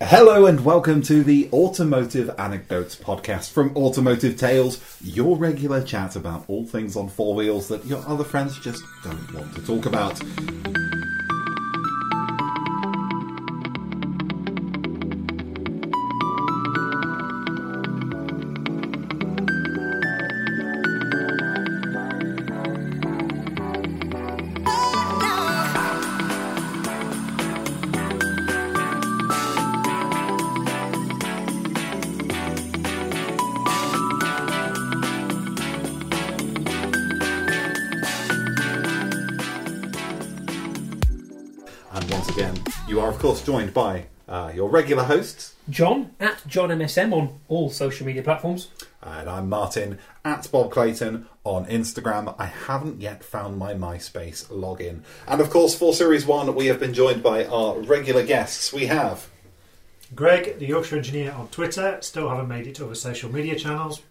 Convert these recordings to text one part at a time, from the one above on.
Hello and welcome to the Automotive Anecdotes podcast from Automotive Tales, your regular chat about all things on four wheels that your other friends just don't want to talk about. Joined by uh, your regular hosts, John at John MSM on all social media platforms. and I'm Martin at Bob Clayton on Instagram. I haven't yet found my MySpace login. And of course, for Series 1, we have been joined by our regular guests. We have Greg, the Yorkshire engineer on Twitter, still haven't made it to other social media channels.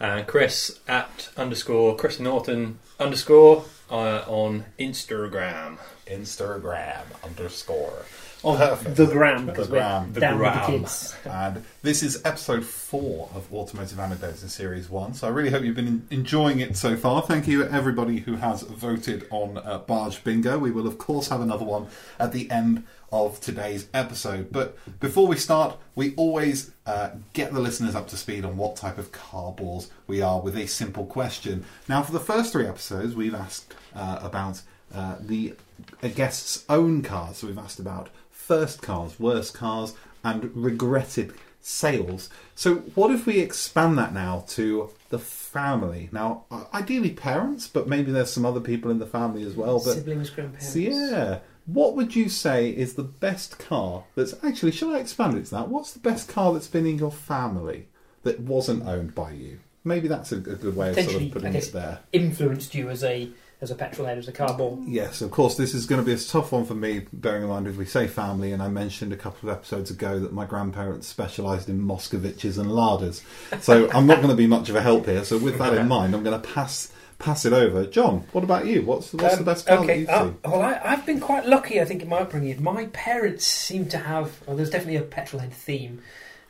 And Chris at underscore Chris Norton underscore uh, on Instagram. Instagram underscore. On Perfect. the gram, The because gram. we're The down with the gram. kids. And this is episode four of Automotive Anecdotes in Series 1. So I really hope you've been enjoying it so far. Thank you, everybody who has voted on uh, Barge Bingo. We will, of course, have another one at the end of today's episode. But before we start, we always uh, get the listeners up to speed on what type of car balls we are with a simple question. Now, for the first three episodes, we've asked uh, about uh, the a guest's own cars. So we've asked about first cars, worst cars, and regretted sales. So what if we expand that now to the family? Now, uh, ideally parents, but maybe there's some other people in the family as well. But Siblings, grandparents. yeah, what would you say is the best car that's actually? Shall I expand it to that? What's the best car that's been in your family that wasn't owned by you? Maybe that's a, a good way of sort of putting it there. Influenced you as a as a petrol head, as a car ball. Yes, of course, this is going to be a tough one for me, bearing in mind if we say family, and I mentioned a couple of episodes ago that my grandparents specialised in Moscoviches and Ladas. So I'm not going to be much of a help here. So with that in mind, I'm going to pass pass it over. John, what about you? What's, what's the Um, best car okay, you've uh, seen? well, I, I've been quite lucky, I think, in my upbringing. My parents seem to have, well, there's definitely a petrol head theme.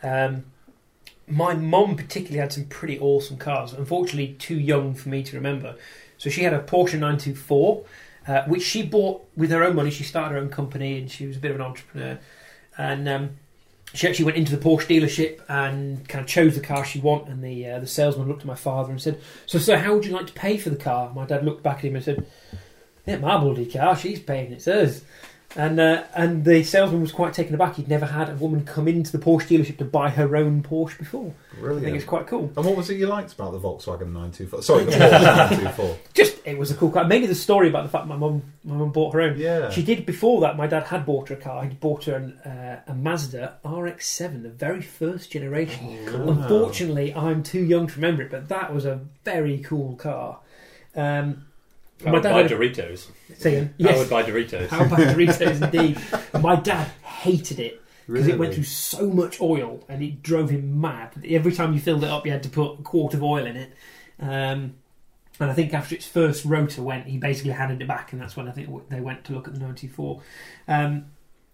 Um, my mum particularly had some pretty awesome cars. Unfortunately, too young for me to remember. So she had a Porsche 924, uh, which she bought with her own money. She started her own company, and she was a bit of an entrepreneur. And um, she actually went into the Porsche dealership and kind of chose the car she wanted. And the uh, the salesman looked at my father and said, "So, sir, how would you like to pay for the car?" My dad looked back at him and said, "Yeah, my bloody car. She's paying. It's hers." And uh, and the salesman was quite taken aback. He'd never had a woman come into the Porsche dealership to buy her own Porsche before. Really, I think it's quite cool. And what was it you liked about the Volkswagen 924? Sorry, the Porsche 924. Just it was a cool car. Mainly the story about the fact my mum my mum bought her own. Yeah. She did before that. My dad had bought her a car. He'd bought her an, uh, a Mazda RX-7, the very first generation. Oh, Unfortunately, I'm too young to remember it, but that was a very cool car. Um, I my would dad buy had a- Doritos. saying, I yes, would buy Doritos. how about Doritos indeed? And my dad hated it because it went through so much oil and it drove him mad. Every time you filled it up, you had to put a quart of oil in it. Um, and I think after its first rotor went, he basically handed it back, and that's when I think they went to look at the 94. Um,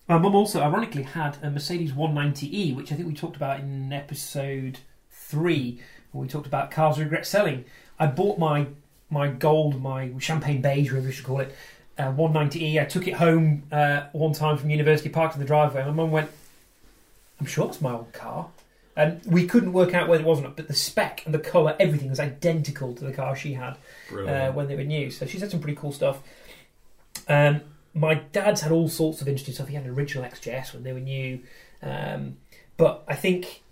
my mum also, ironically, had a Mercedes 190e, which I think we talked about in episode three, when we talked about cars regret selling. I bought my my gold, my champagne beige, whatever you should call it, uh, 190e. I took it home uh, one time from university, parked in the driveway. My mum went, "I'm sure it's my old car." And we couldn't work out whether it was or not, but the spec and the colour, everything was identical to the car she had uh, when they were new. So she's had some pretty cool stuff. Um, my dad's had all sorts of interesting stuff. He had an original XJS when they were new, um, but I think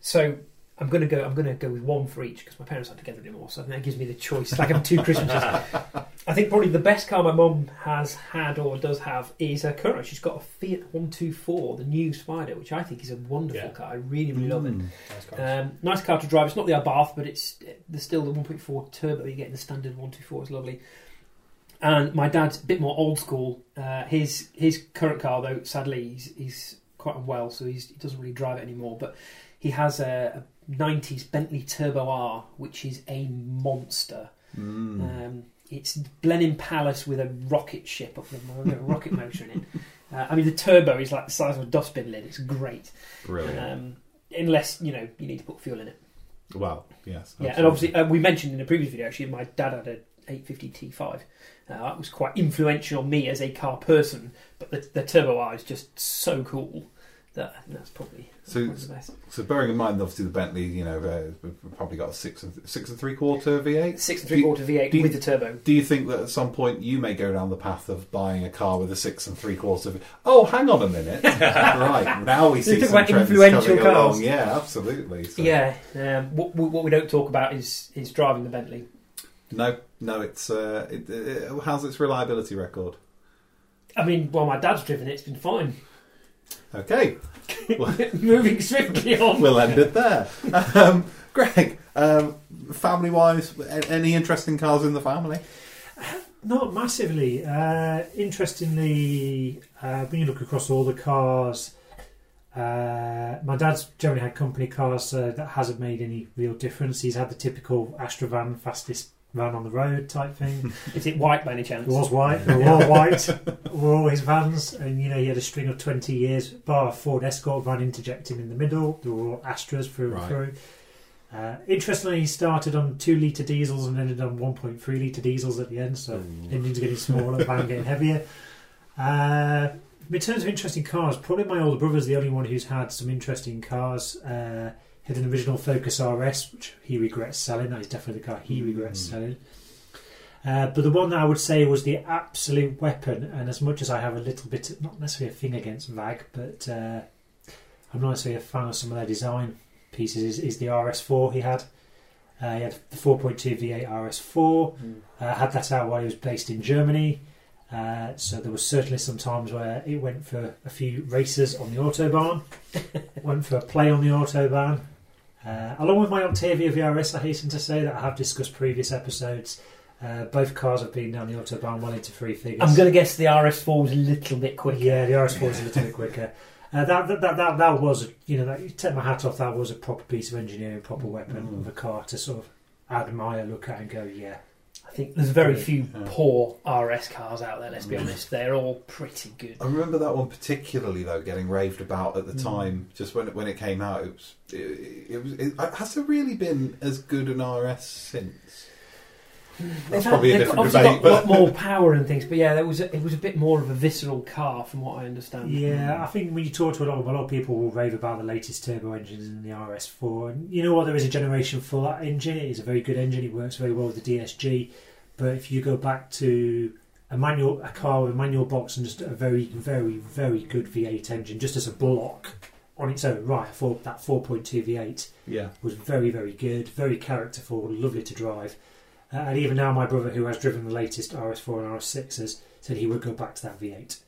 so. I'm gonna go. I'm gonna go with one for each because my parents aren't together anymore. So I think that gives me the choice. It's like having two Christmases. I think probably the best car my mum has had or does have is a current. She's got a Fiat 124, the new Spider, which I think is a wonderful Yeah. car. I really, really love it. Mm. Nice. Um, nice car to drive. It's not the Abarth, but it's there's still the 1.4 turbo. You get in the standard 124. It's lovely. And my dad's a bit more old school. Uh, his his current car, though, sadly, he's, he's quite unwell, so he's, he doesn't really drive it anymore. But he has a, a 90s Bentley Turbo R, which is a monster. Mm. Um, it's Blenheim Palace with a rocket ship up the a rocket motor in it. Uh, I mean, the turbo is like the size of a dustbin lid. It's great, Brilliant. um, unless you know you need to put fuel in it. well, yes. Yeah, and obviously uh, we mentioned in a previous video actually my dad had a 850 T5. Uh, that was quite influential on me as a car person, but the, the Turbo R is just so cool that that's probably So- one of the best. So bearing in mind, obviously the Bentley, you know, uh, we've probably got a six and six and three quarter V8. Six and three quarter V8 do you- with the turbo. Do you think that at some point you may go down the path of buying a car with a six and three quarter? V- oh, hang on a minute! right now we see some about trends influential coming along. Yeah, absolutely. So- Yeah, um, what, what we don't talk about is is driving the Bentley. No, no, it's uh, it, it, how's its reliability record? I mean, while my dad's driven it, it's been fine. Okay, Moving swiftly on. we'll end it there. Um, Greg, um, family-wise, any interesting cars in the family? Not massively. Uh, interestingly, uh, when you look across all the cars, uh, my dad's generally had company cars, so that hasn't made any real difference. He's had the typical Astra van, fastest van on the road type thing. Is it white by any chance? It was white. They were all white. were all his vans, and you know he had a string of twenty years. Bar a Ford Escort van interjecting in the middle. They were all Astras through Right. and through. Uh, interestingly, he started on two litre diesels and ended on one point three litre diesels at the end. So engines getting smaller, van getting heavier. Uh, in terms of interesting cars, probably my older brother's the only one who's had some interesting cars. Uh, he had an original Focus RS, which he regrets selling. That is definitely the car he regrets Mm. selling. Uh, but the one that I would say was the absolute weapon, and as much as I have a little bit, not necessarily a thing against VAG, but uh, I'm not necessarily a fan of some of their design pieces, is, is the RS4 he had. Uh, he had the 4.2 V8 RS4, Mm. uh, had that out while he was based in Germany. Uh, so there was certainly some times where it went for a few races on the autobahn, It went for a play on the autobahn. Uh, along with my Octavia VRS, I hasten to say that I have discussed previous episodes. Uh, both cars have been down the autobahn well into three figures. I'm going to guess the RS4 was a little bit quicker. Yeah, the RS4 is a little bit quicker. Uh, that, that, that, that, that was, you know, that, you take my hat off, that was a proper piece of engineering, proper weapon Mm. of a car to sort of admire, look at, and go, yeah. I think there's very few Yeah. poor RS cars out there. Let's be Mm. honest, they're all pretty good. I remember that one particularly though, getting raved about at the Mm. time, just when it, when it came out. It was, it, it was. It, has there really been as good an RS since? That's They've probably a different obviously debate, got a lot more power and things, but yeah, there was a, it was a bit more of a visceral car, from what I understand. Yeah, I think when you talk to a lot of a lot of people will rave about the latest turbo engines in the RS4, and you know what? There is a generation for that engine. It is a very good engine. It works very well with the DSG. But if you go back to a manual, a car with a manual box and just a very, very, very good V8 engine, just as a block on its own, right? For that 4.2 V8 Yeah. was very, very good, very characterful, lovely to drive. Uh, and even now, my brother, who has driven the latest RS4 and RS6s, said he would go back to that V8.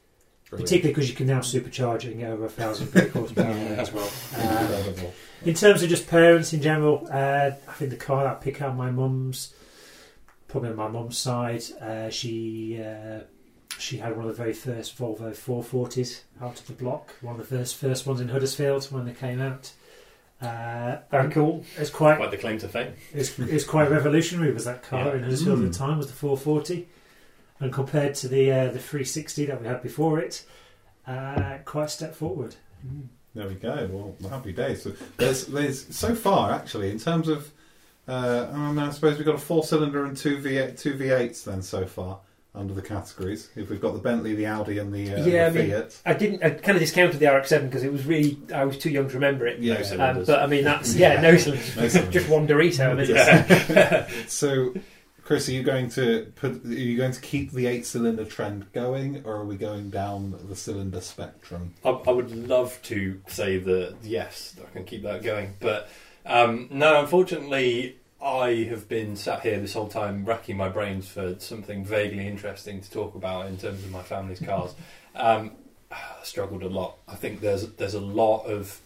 Particularly because you can now supercharge it and get over a thousand brake horsepower as well. Uh, in terms of just parents in general, uh, I think the car that I pick out my mum's, probably on my mum's side, uh, she uh, she had one of the very first Volvo 440s out of the block, one of the first first ones in Huddersfield when they came out. Uh, Very cool. It's quite Quite the claim to fame. it's, it's quite revolutionary. Was that car Yeah. in Huddersfield at Mm. the time? Was the 440, and compared to the uh, the 360 that we had before it, uh, quite a step forward. There we go. Well, happy days. So there's, there's so far actually in terms of. Uh, I, mean, I suppose we've got a four-cylinder and two V8, two V8s then so far under the categories. If we've got the Bentley, the Audi, and the, uh, Yeah, the I mean- Fiat. I didn't. I kind of discounted the RX-7 because it was really. I was too young to remember it. Yeah. No Um, but I mean, that's yeah, no. No just one Dorito. And it's, Yeah. So, Chris, are you going to put? Are you going to keep the eight-cylinder trend going, or are we going down the cylinder spectrum? I, I would love to say that yes, I can keep that going, but um, no, unfortunately, I have been sat here this whole time racking my brains for something vaguely interesting to talk about in terms of my family's cars. Um, I struggled a lot. I think there's there's a lot of.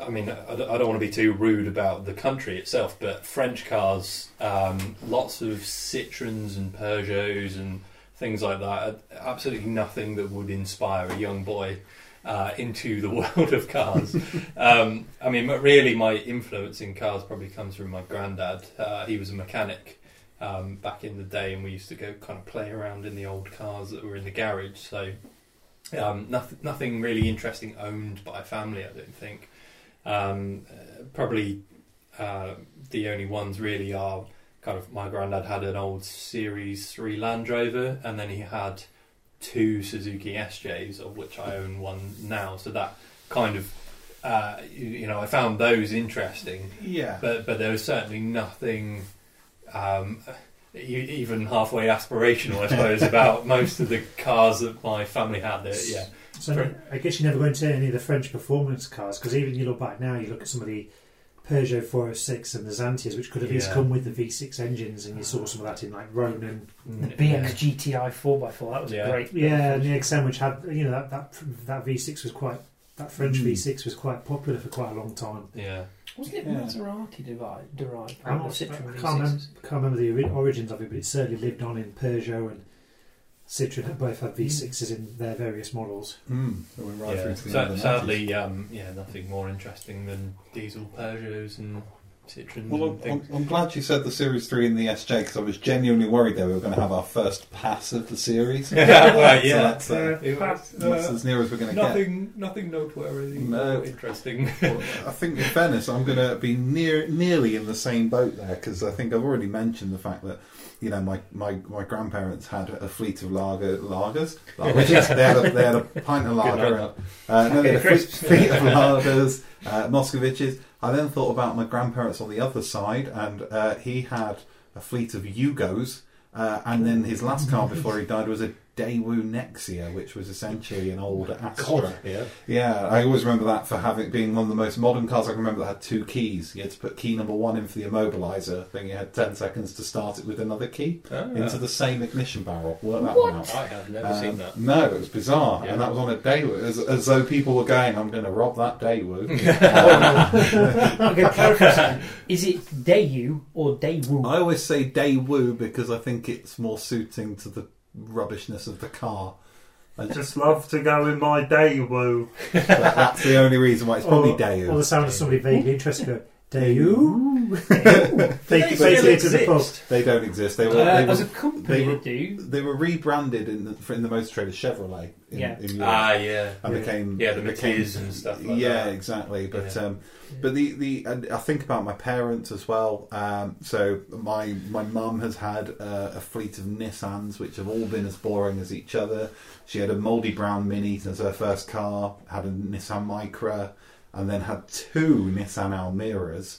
I mean, I don't, I don't want to be too rude about the country itself, but French cars, um, lots of Citroens and Peugeots and things like that. Absolutely nothing that would inspire a young boy uh, into the world of cars. um, I mean, really, my influence in cars probably comes from my granddad. Uh, he was a mechanic um, back in the day, and we used to go kind of play around in the old cars that were in the garage. So Um, nothing, nothing really interesting owned by family, I don't think. Um, uh, probably the only ones really are kind of my granddad had an old Series 3 Land Rover, and then he had two Suzuki SJs, of which I own one now. So that kind of, uh, you, you know, I found those interesting, Yeah. but but there was certainly nothing. Um, even halfway aspirational, I suppose, about most of the cars that my family had. There, yeah, So For- I guess you never go into any of the French performance cars because even you look back now, you look at some of the Peugeot 406 and the Xantias, which could have easily Yeah. come with the V6 engines, and you saw some of that in like Ronin. The Mm, BX GTI 4x4, that was Yeah. great. Yeah, and the XM, which had you know that that, that V6 was quite that French Mm. V6 was quite popular for quite a long time. yeah. Wasn't it Yeah. Maserati derived? derived I'm not, the I can't V6s? remember, can't remember the ori- origins of it, but it certainly lived on in Peugeot and Citroen. Have both had V6s in their various models. Mm. So we're right yeah. through to the Sa- end of the sadly, um, yeah, nothing more interesting than diesel Peugeots and Citroens Well, I'm. I'm glad you said the Series 3 and the SJ because I was genuinely worried that we were going to have our first pass of the series. Yeah, well, So yeah. that's, uh, It was, that's uh, as near as we're going to get. nothing, nothing noteworthy. No. interesting. Well, I think, in fairness, I'm going to be near, nearly in the same boat there because I think I've already mentioned the fact that you know my, my, my grandparents had a fleet of lager lagers. lagers. they, had a, they had a pint of lager. night. Uh, no, they had a fleet, fleet of lagers, uh, Moscoviches. I then thought about my grandparents on the other side, and uh, he had a fleet of Yugos. Uh, and then his last car before he died was a Daewoo Nexia, which was essentially an old Astra. yeah. Yeah, I always remember that for having being one of the most modern cars I can remember that had two keys. You had to put key number one in for the immobilizer, then you had ten seconds to start it with another key Ah. into the same ignition barrel. Work that What? one out. I have never Um, seen that. No, it was bizarre, Yeah. and that was on a Daewoo, as, as though people were going, "I'm going to rob that Daewoo." Okay. Is it Daewoo or Daewoo? I always say Daewoo because I think it's more suiting to the rubbishness of the car. I just, Just love to go in my day woo. that's the only reason why it's probably or, Daewoo. or the sound of somebody vaguely interested. Go, Do you? They Take still basically to the pub. exist. They don't exist. They were, Uh, they as a company, they they, were- do. they were rebranded in the, for- in the motor trade as Chevrolet in, Yeah. in Europe. Ah, yeah. and Yeah. became Yeah, the became, and stuff like yeah, that. exactly. But Yeah. um, but the the and I think about my parents as well. Um, so my my mum has had uh, a fleet of Nissans, which have all been as boring as each other. She had a mouldy brown Mini as her first car. Had a Nissan Micra, and then had two Nissan Almiras.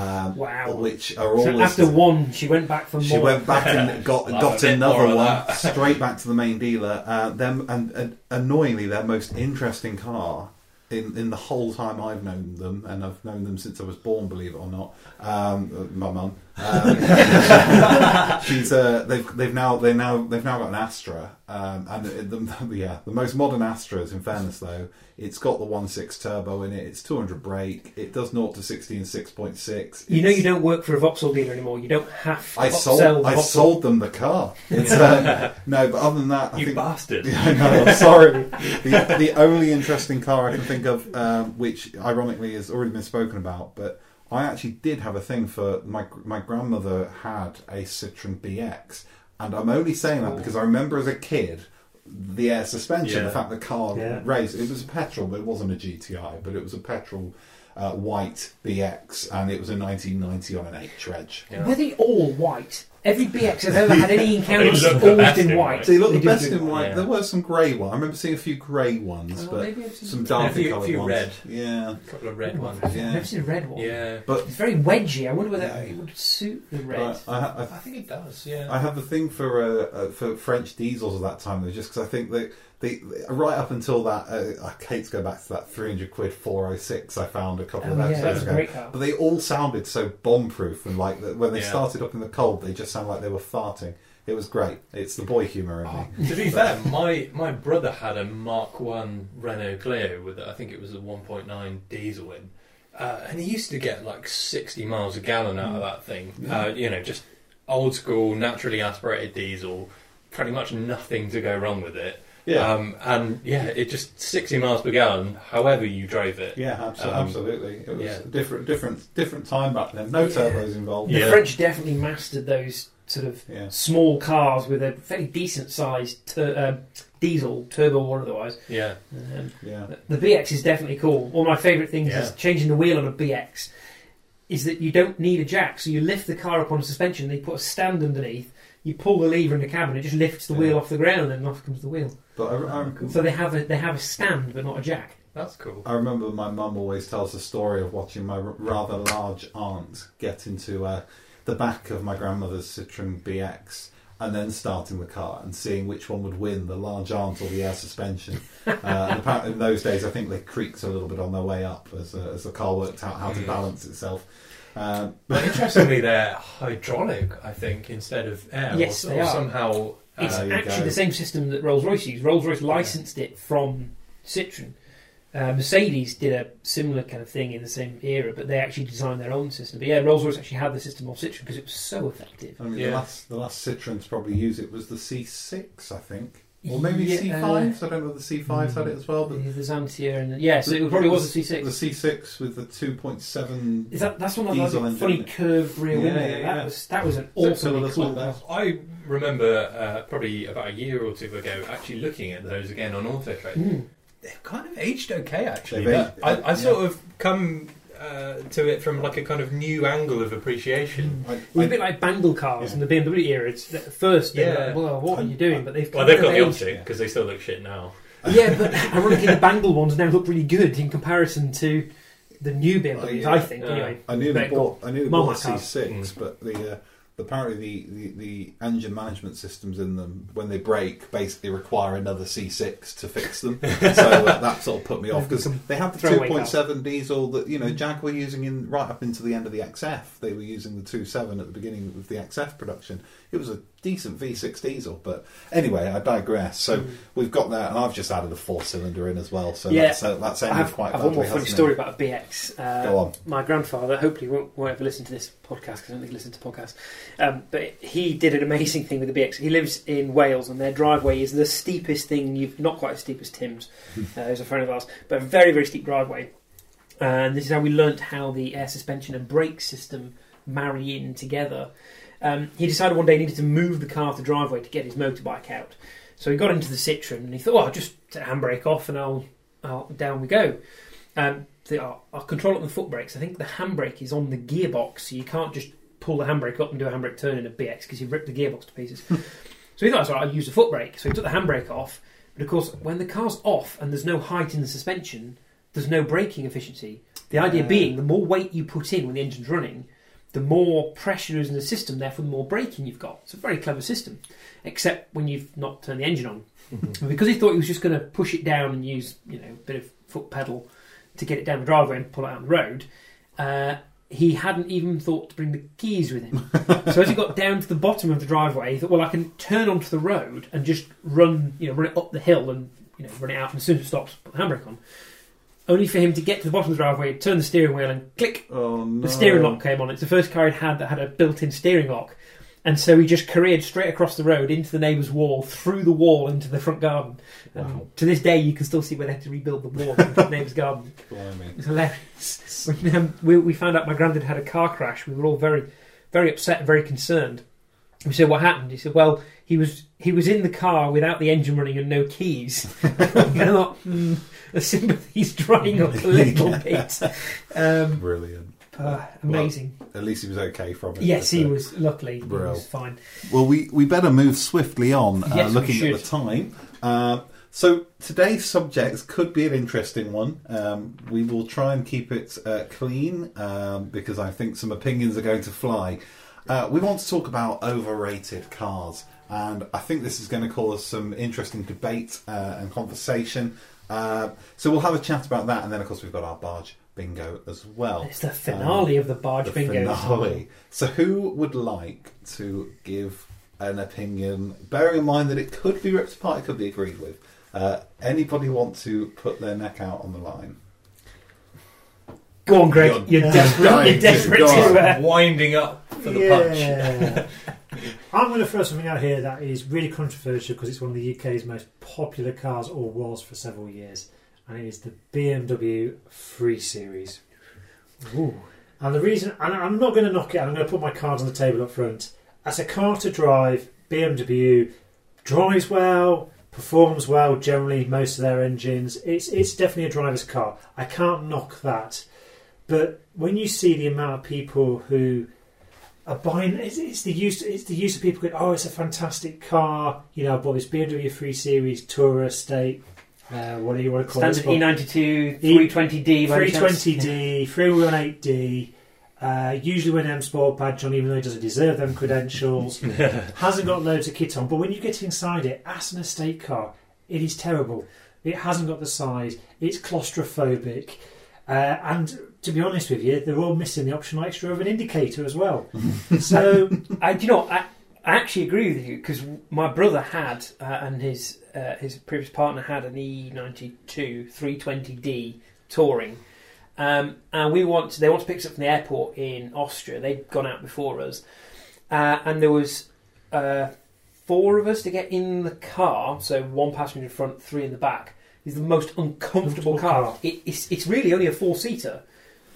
Um, Wow. Which are So all after one, she went back for more. she went back and got got a bit more another one straight back to the main dealer. Uh, them and, and annoyingly, their most interesting car in in the whole time I've known them, and I've known them since I was born, believe it or not. Um, my mum. Um, she's uh, they've they've now they now they've now got an Astra, um, and it, the, yeah, the most modern Astras. In fairness, though, it's got the 1.6 turbo in it. It's 200 brake. It does 0 to 60 in 6.6. You know you don't work for a Vauxhall dealer anymore. You don't have to I sold. the I Vauxhall. sold them the car. It's, uh, no, but other than that, I You think. bastard. I know, I'm sorry. The, the only interesting car I can think of, um, which ironically has already been spoken about, but I actually did have a thing for my my grandmother had a Citroen BX, and I'm only saying that because I remember as a kid the air suspension, Yeah. the fact the car Yeah. raised. It was a petrol, but it wasn't a GTI, but it was a petrol uh, white BX, and it was a 1990 on an H reg. Yeah. Were they all white? Every BX I've ever had any encounters They has look the always best been in white. white. They look the do best do- in white. Yeah. There were some grey ones. I remember seeing a few grey ones, Oh, but maybe I've seen some some- darker A few- coloured few ones. red. Yeah, A couple of red ones. I've Yeah. never seen a red one. Yeah. but It's very wedgy. I wonder whether it would suit the red. I, I, ha- I think it does, yeah. I, I have the thing for uh, uh, for French diesels at that time, though, just because I think that they, right up until that, uh, I hate to go back to that 300 quid 406 I found a couple Oh of yeah, episodes that was a ago. great. But they all sounded so bomb proof, and like that when they Yeah. started up in the cold, they just sounded like they were farting. It was great. It's the boy humour in Oh, me. to be fair, my, my brother had a Mark One Renault Clio with I think it was a 1.9 diesel in, uh, and he used to get like 60 miles a gallon out of that thing. Uh, you know, just old school, naturally aspirated diesel. Pretty much nothing to go wrong with it. Yeah, Um, and yeah, it just 60 miles per gallon, however you drove it. yeah, abso- um, absolutely. It was yeah. a different, different, different time back then. No Yeah. turbos involved. The Yeah. French definitely mastered those sort of Yeah. small cars with a fairly decent sized tur- um diesel, turbo or otherwise. Yeah. Um, Yeah. the BX is definitely cool. One of my favourite things Yeah. is changing the wheel on a BX. Is that you don't need a jack, so you lift the car up on a suspension, they put a stand underneath, you pull the lever in the cabin, it just lifts the Yeah. wheel off the ground, and off comes the wheel. But I, I, So they have a they have a stand, but not a jack. That's cool. I remember my mum always tells the story of watching my r- rather large aunt get into uh, the back of my grandmother's Citroen BX and then starting the car and seeing which one would win, the large aunt or the air suspension. uh, and apparently in those days, I think they creaked a little bit on their way up as, uh, as the car worked out how to Mm. balance itself. Um, But interestingly, they're hydraulic, I think, instead of air. Yes, or, they or are. somehow. It's there you actually go. the same system that Rolls Royce used. Rolls Royce licensed it from Citroen. Uh, Mercedes did a similar kind of thing in the same era, but they actually designed their own system. But yeah, Rolls Royce actually had the system of Citroen because it was so effective. I mean, Yeah. the last the last Citroen to probably use it was the C6, I think, or maybe Yeah, C5s. I don't know if the C5s had it as well, Uh, but the Xantia and yeah, so it probably was a the C6. C6 with the 2.7 Is that that's one of Diesel those engine. funny curved rear Yeah, window? yeah, that yeah. was that was an So awesomely cool like that. I remember uh, probably about a year or two ago actually looking at those again on Auto Trade. Mm. They've kind of aged okay, actually. They've aged- I, I yeah. sort of come uh, to it from like a kind of new angle of appreciation. I, It was a I- bit like Bangle cars Yeah. in the BMW era. It's at first, Yeah. like, well, what are you doing? But they've Well, they've got the aged. opposite because they still look shit now. Yeah, but ironically, the Bangle ones now look really good in comparison to the new BMWs. Yeah. I think, Yeah. anyway. I nearly Better bought I nearly Mama bought a. C6, Mm. but the uh, apparently the, the, the engine management systems in them when they break basically require another C6 to fix them. so uh, that sort of put me off because they had the 2.7 diesel that you know Jag were using in right up into the end of the XF. They were using the 2.7 at the beginning of the XF production. It was a decent V6 diesel, but anyway, I digress. So Mm. we've got that, and I've just added a four cylinder in as well. So Yeah. that's, uh, that's I've, quite I have one more funny story it? about a BX. Uh, Go on. My grandfather, hopefully, won't, won't ever listen to this podcast because I don't think he listens to podcasts. Um, but he did an amazing thing with the BX. He lives in Wales, and their driveway is the steepest thing you've not quite as steep as Tim's. uh, who's a friend of ours, but a very very steep driveway. And this is how we learnt how the air suspension and brake system marry in together. Um, he decided one day he needed to move the car off the driveway to get his motorbike out. So he got into the Citroen and he thought, "Oh, I'll just take the handbrake off and I'll, I'll down we go." Um, so I'll, I'll control it on the foot brakes. I think the handbrake is on the gearbox, so you can't just pull the handbrake up and do a handbrake turn in a BX because you rip the gearbox to pieces. so he thought, "That's all right, I'll use the foot brake." So he took the handbrake off, but of course, when the car's off and there's no height in the suspension, there's no braking efficiency. The idea Yeah. being, the more weight you put in when the engine's running, the more pressure is in the system, therefore the more braking you've got. It's a very clever system, except when you've not turned the engine on. And because he thought he was just going to push it down and use, you know, a bit of foot pedal to get it down the driveway and pull it out on the road, uh, he hadn't even thought to bring the keys with him. so as he got down to the bottom of the driveway, he thought, well, I can turn onto the road and just run, you know, run it up the hill and you know run it out. And as soon as it stops, put the handbrake on. Only for him to get to the bottom of the driveway, turn the steering wheel, and click, Oh no! the steering lock came on. It's the first car he'd had that had a built-in steering lock, and so he just careered straight across the road into the neighbour's wall, through the wall into the front garden. And Wow. to this day, you can still see where they had to rebuild the wall in the neighbour's garden. Blimey. It's hilarious. When um, we, we found out my granddad had a car crash, we were all very, very upset and very concerned. We said, "What happened?" He said, "Well, he was he was in the car without the engine running and no keys." I thought, hmm, the sympathy's drying up a little Yeah. bit. Um, Brilliant. uh, amazing. At least he was okay from it. yes, he was. Luckily, he was fine. Well, we, we better move swiftly on, uh, Yes, we looking at the time. Uh, so today's subject could be an interesting one. Um, we will try and keep it uh, clean um, because I think some opinions are going to fly. Uh, we want to talk about overrated cars, and I think this is going to cause some interesting debate uh, and conversation. Uh, so we'll have a chat about that, and then of course we've got our barge bingo as well. It's the finale of the barge the bingo. finale. So, who would like to give an opinion, bearing in mind that it could be ripped apart, it could be agreed with? Uh, anybody want to put their neck out on the line? Go on, Greg. You're You're, desperate. You're desperate go on. to. Uh, Winding up for the punch. I'm going to throw something out here that is really controversial because it's one of the UK's most popular cars, or was for several years, and it is the BMW 3 Series. Ooh. And the reason, and I'm not going to knock it, I'm going to put my cards on the table up front. as a car to drive, BMW drives well, performs well. Generally, most of their engines, it's it's definitely a driver's car. I can't knock that, but when you see the amount of people who are buying, it's, it's the use it's the use of people going, oh, it's a fantastic car. You know, I bought this BMW 3 Series Tourer Estate. Uh, what do you want to call it? Standard E92, E- 320D, by any chance? 320D, 318D. Uh, usually with an M Sport badge on, even though he doesn't deserve them credentials. hasn't got loads of kit on, but when you get inside it, as an estate car, it is terrible. It hasn't got the size. It's claustrophobic, uh, and to be honest with you, they're all missing the optional extra of an indicator as well. so I, do you know, I, I actually agree with you because my brother had uh, and his uh, his previous partner had an E E92 320D touring, um, and we want to, they want to pick us up from the airport in Austria. They'd gone out before us, uh, and there was uh, four of us to get in the car. So one passenger in front, three in the back. Is the most uncomfortable Comfortable car. car. It, it's it's really only a four seater.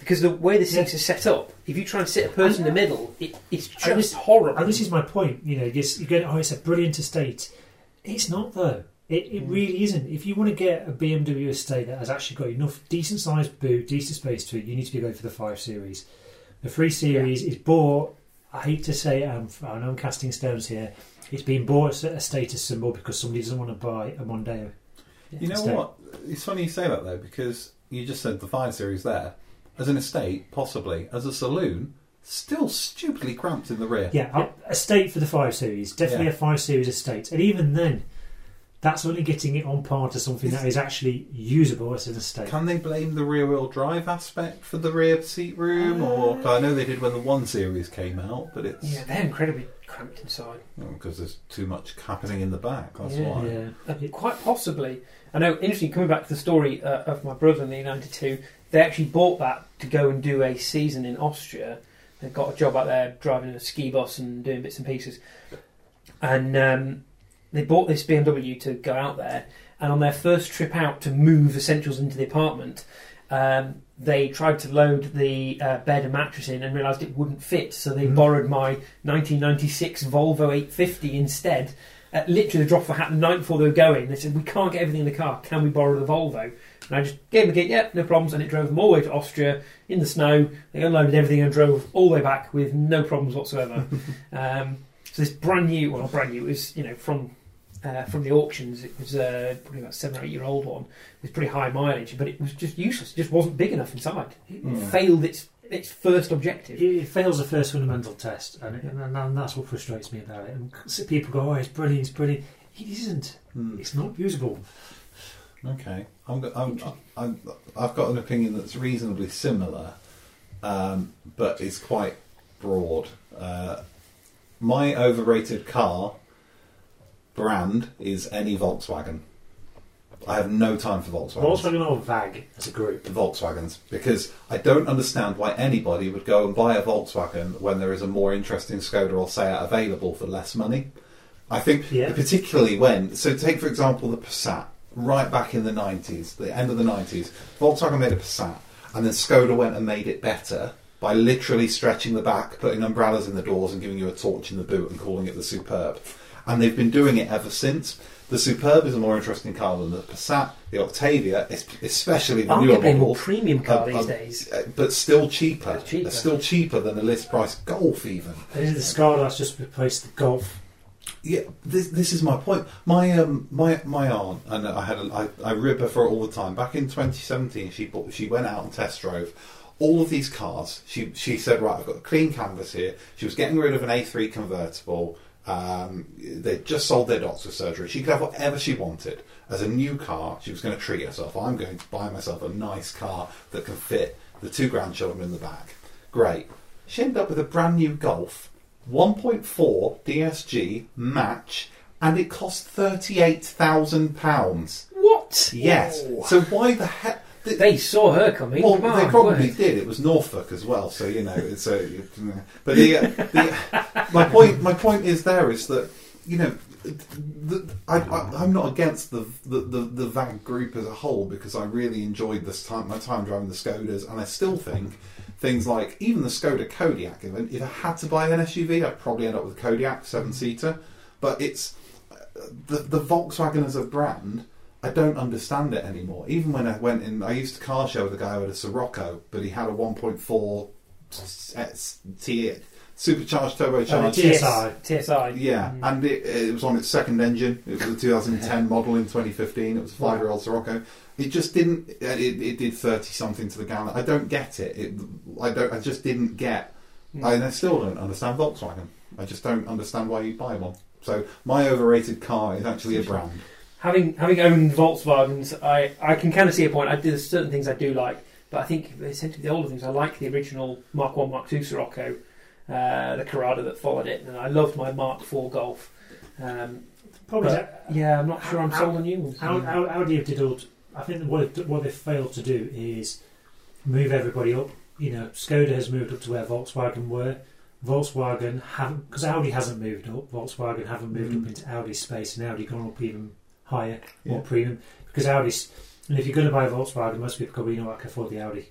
Because the way the seats are set up, if you try and sit a person in the middle, it, it's just And this- horrible. And this is my point. You know, you're, you're going, oh, it's a brilliant estate. It's not though. It, it Mm. really isn't. If you want to get a BMW estate that has actually got enough decent sized boot, decent space to it, you need to be going for the five series. The three series is bought. I hate to say it, I'm, I know I'm casting stones here. It's been bought as a status symbol because somebody doesn't want to buy a Mondeo. You know Estate. what? It's funny you say that though, because you just said the five series there. As an estate, possibly. As a saloon, still stupidly cramped in the rear. Yeah, a estate for the five series. Definitely Yeah. a five series estate. And even then, that's only getting it on par to something that is actually usable as an estate. Can they blame the rear wheel drive aspect for the rear seat room? Or I know they did when the one series came out, but it's Yeah, they're incredibly cramped inside. because there's too much happening in the back. That's Yeah. why. Yeah. Uh, quite possibly. I know, interesting, coming back to the story uh, of my brother in the 92, they actually bought that to go and do a season in Austria. They got a job out there driving a ski bus and doing bits and pieces. And um, they bought this BMW to go out there. And on their first trip out to move essentials into the apartment, um, they tried to load the uh, bed and mattress in and realised it wouldn't fit. So they Mhm. borrowed my 1996 Volvo 850 instead. Uh, literally, the drop of a hat the night before they were going. They said, "We can't get everything in the car. Can we borrow the Volvo?" And I just gave them the kit. Yep, no problems. And it drove them all the way to Austria in the snow. They unloaded everything and drove all the way back with no problems whatsoever. um, so this brand new, well, not brand new. It was you know from uh, from the auctions. It was uh, probably about seven or eight year old one with pretty high mileage, but it was just useless. It just wasn't big enough inside. It Mm. failed its its first objective. It, it fails the first fundamental test, and, it, and, and that's what frustrates me about it. And people go, "Oh, it's brilliant, it's brilliant." It isn't. Hmm. It's not usable. Okay, I'm, I'm, I'm, I've got an opinion that's reasonably similar, um, but it's quite broad. Uh, my overrated car brand is any Volkswagen. I have no time for Volkswagen. Volkswagen or VAG as a group. Volkswagens because I don't understand why anybody would go and buy a Volkswagen when there is a more interesting Skoda or Seat available for less money. I think, Yeah. particularly when, so take for example the Passat, right back in the 90s, the end of the 90s, Volkswagen made a Passat and then Skoda went and made it better by literally stretching the back, putting umbrellas in the doors and giving you a torch in the boot and calling it the Superb. And they've been doing it ever since. The Superb is a more interesting car than the Passat, the Octavia, especially the newer Arguably a more models premium car Uh, these uh, days. uh, but still cheaper. It's cheaper. They're still cheaper than the list price Golf, even. This is the Skoda that's just replaced the Golf. Yeah, this, this is my point. My um, my my aunt, and I had a, I, I rib her for it all the time. Back in 2017, she bought, she went out and test drove all of these cars. She she said, right, I've got a clean canvas here. She was getting rid of an A3 convertible. Um, they just sold their doctor's surgery. She could have whatever she wanted as a new car. She was going to treat herself. I'm going to buy myself a nice car that can fit the two grandchildren in the back. Great. She ended up with a brand new Golf 1.4 DSG match, and it cost thirty-eight thousand pounds. What? Yes. Whoa. So why the heck? th- They saw her coming. well, My they probably word. did. It was Norfolk as well, so you know. It's a. But the, the my point my point is there is that you know the, I, I, I'm not against the, the, the, the VAG group as a whole because I really enjoyed this time my time driving the Skodas, and I still think things like even the Skoda Kodiaq. If I, if I had to buy an SUV, I'd probably end up with a Kodiaq seven seater. But it's the the Volkswagen as a brand. I don't understand it anymore. Even when I went in, I used to car show with a guy who had a Scirocco, but he had a 1.4 S- T supercharged turbocharged. the TSI. TSI. Yeah, Mm. and it, it was on its second engine. It was a 2010 model in 2015. It was a five-year-old Scirocco. It just didn't. It, it did 30 something to the gallon. I don't get it. it I don't. I just didn't get. Mm. I, and I still don't understand Volkswagen. I just don't understand why you buy one. So my overrated car is actually a brand. having having owned Volkswagens, I, I can kind of see a point. I do there's certain things I do like, but I think essentially the older things I like the original Mark One, Mark Two Scirocco, uh, the Corrado that followed it, and I loved my Mark Four Golf. Um, Probably but, yeah, I'm not sure I'm sold on new ones. How, how, Audi did all. I think what it- what they failed to do is move everybody up. You know, Skoda has moved up to where Volkswagen were. Volkswagen haven't because Audi hasn't moved up. Volkswagen haven't moved Mm. up into Audi space, and Audi gone up even higher, more Yeah. premium. Because Audi's, and if you're going to buy a Volkswagen, most people go, well, you know what, I can afford the Audi.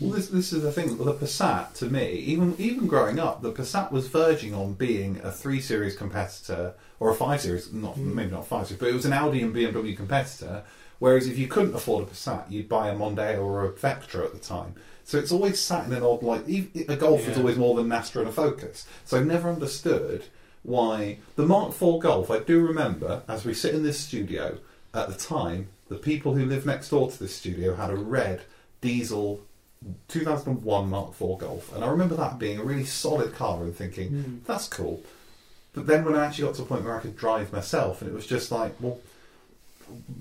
Well, this this is the thing. The Passat, to me, even even growing up, the Passat was verging on being a three series competitor or a five series, not Mm. maybe not five series, but it was an Audi and BMW competitor. Whereas if you couldn't afford a Passat, you'd buy a Mondeo or a Vectra at the time. So it's always sat in an odd like a Golf is always more than an Astra and a Focus. So I never understood why the Mark IV Golf. I do remember as we sit in this studio at the time, the people who live next door to this studio had a red diesel 2001 Mark IV Golf, and I remember that being a really solid car and thinking Mm. that's cool. But then when I actually got to a point where I could drive myself, and it was just like, well,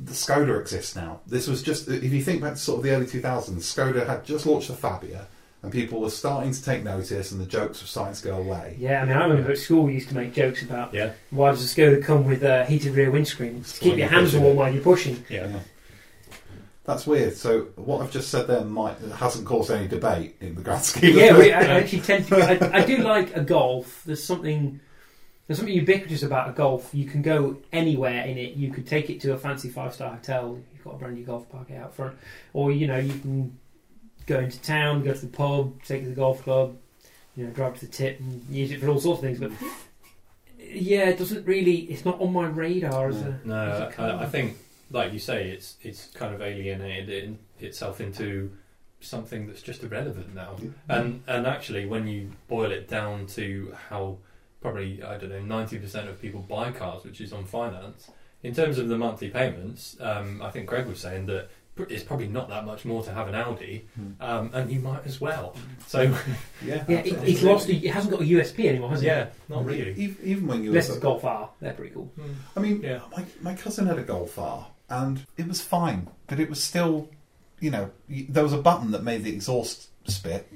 the Skoda exists now. This was just if you think back to sort of the early 2000s, Skoda had just launched the Fabia, and people were starting to take notice, and the jokes were starting to go away. Yeah, I mean, I remember at school we used to make jokes about Yeah, why does a Skoda come with a heated rear windscreen to keep your hands warm while you're pushing. yeah. That's weird. So what I've just said there might hasn't caused any debate in the grand scheme. yeah, of we. I actually tend to. I, I do like a golf. There's something. There's something ubiquitous about a golf. You can go anywhere in it. You could take it to a fancy five star hotel. You've got a brand new golf park out front, or you know you can go into town, go to the pub, take it to the golf club, you know, drive to the tip and use it for all sorts of things. But yeah, it doesn't really. It's not on my radar as a. as No, a car. I, I think, like you say, it's it's kind of alienated in, itself into something that's just irrelevant now. And and actually, when you boil it down to how probably I don't know ninety percent of people buy cars, which is on finance, in terms of the monthly payments, um, I think Greg was saying that it's probably not that much more to have an Audi, Hmm. um, and you might as well. So yeah, yeah, it, it's lost. It hasn't got a USP anymore, has it? yeah, not really. Even, even when you Unless it's at- Golf R, they're pretty cool. I mean, Yeah. my, my cousin had a Golf R, and it was fine, but it was still, you know, there was a button that made the exhaust spit.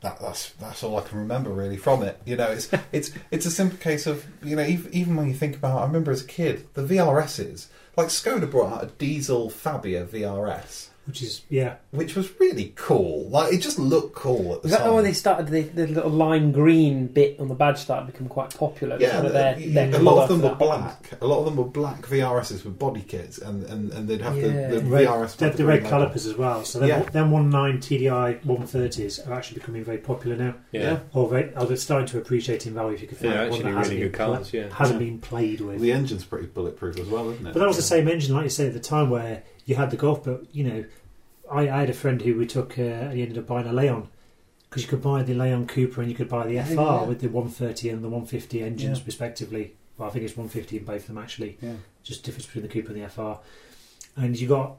That, that's that's all I can remember really from it. You know, it's it's it's a simple case of you know even, even when you think about, I remember as a kid the VRSs like Skoda brought out a diesel Fabia VRS, Which is, yeah, which was really cool. Like it just looked cool at the Was that time. the one they started the, the little lime green bit on the badge started to become quite popular? Yeah, the- their, their a lot colour of them for were that black. A lot of them were black VRSs with body kits, and, and, and they'd have Yeah. the, the red, VRS. the, with the green red label. calipers as well. So then, Yeah. them 19 TDI 130s are actually becoming very popular now. Yeah, Or, very, or they're starting to appreciate in value if you can find they're one actually that hasn't really good been pla- cars. Yeah. hasn't Yeah. been played with. The engine's pretty bulletproof as well, isn't it? But that was the same engine, like you said, at the time where you had the Golf. But you know, I, I had a friend who we took. Uh, he ended up buying a Leon because you could buy the Leon Cupra and you could buy the FR yeah. with the 130 and the 150 engines Yeah. respectively. Well, I think it's 150 in both of them actually. Yeah. Just difference between the Cooper and the FR. And you got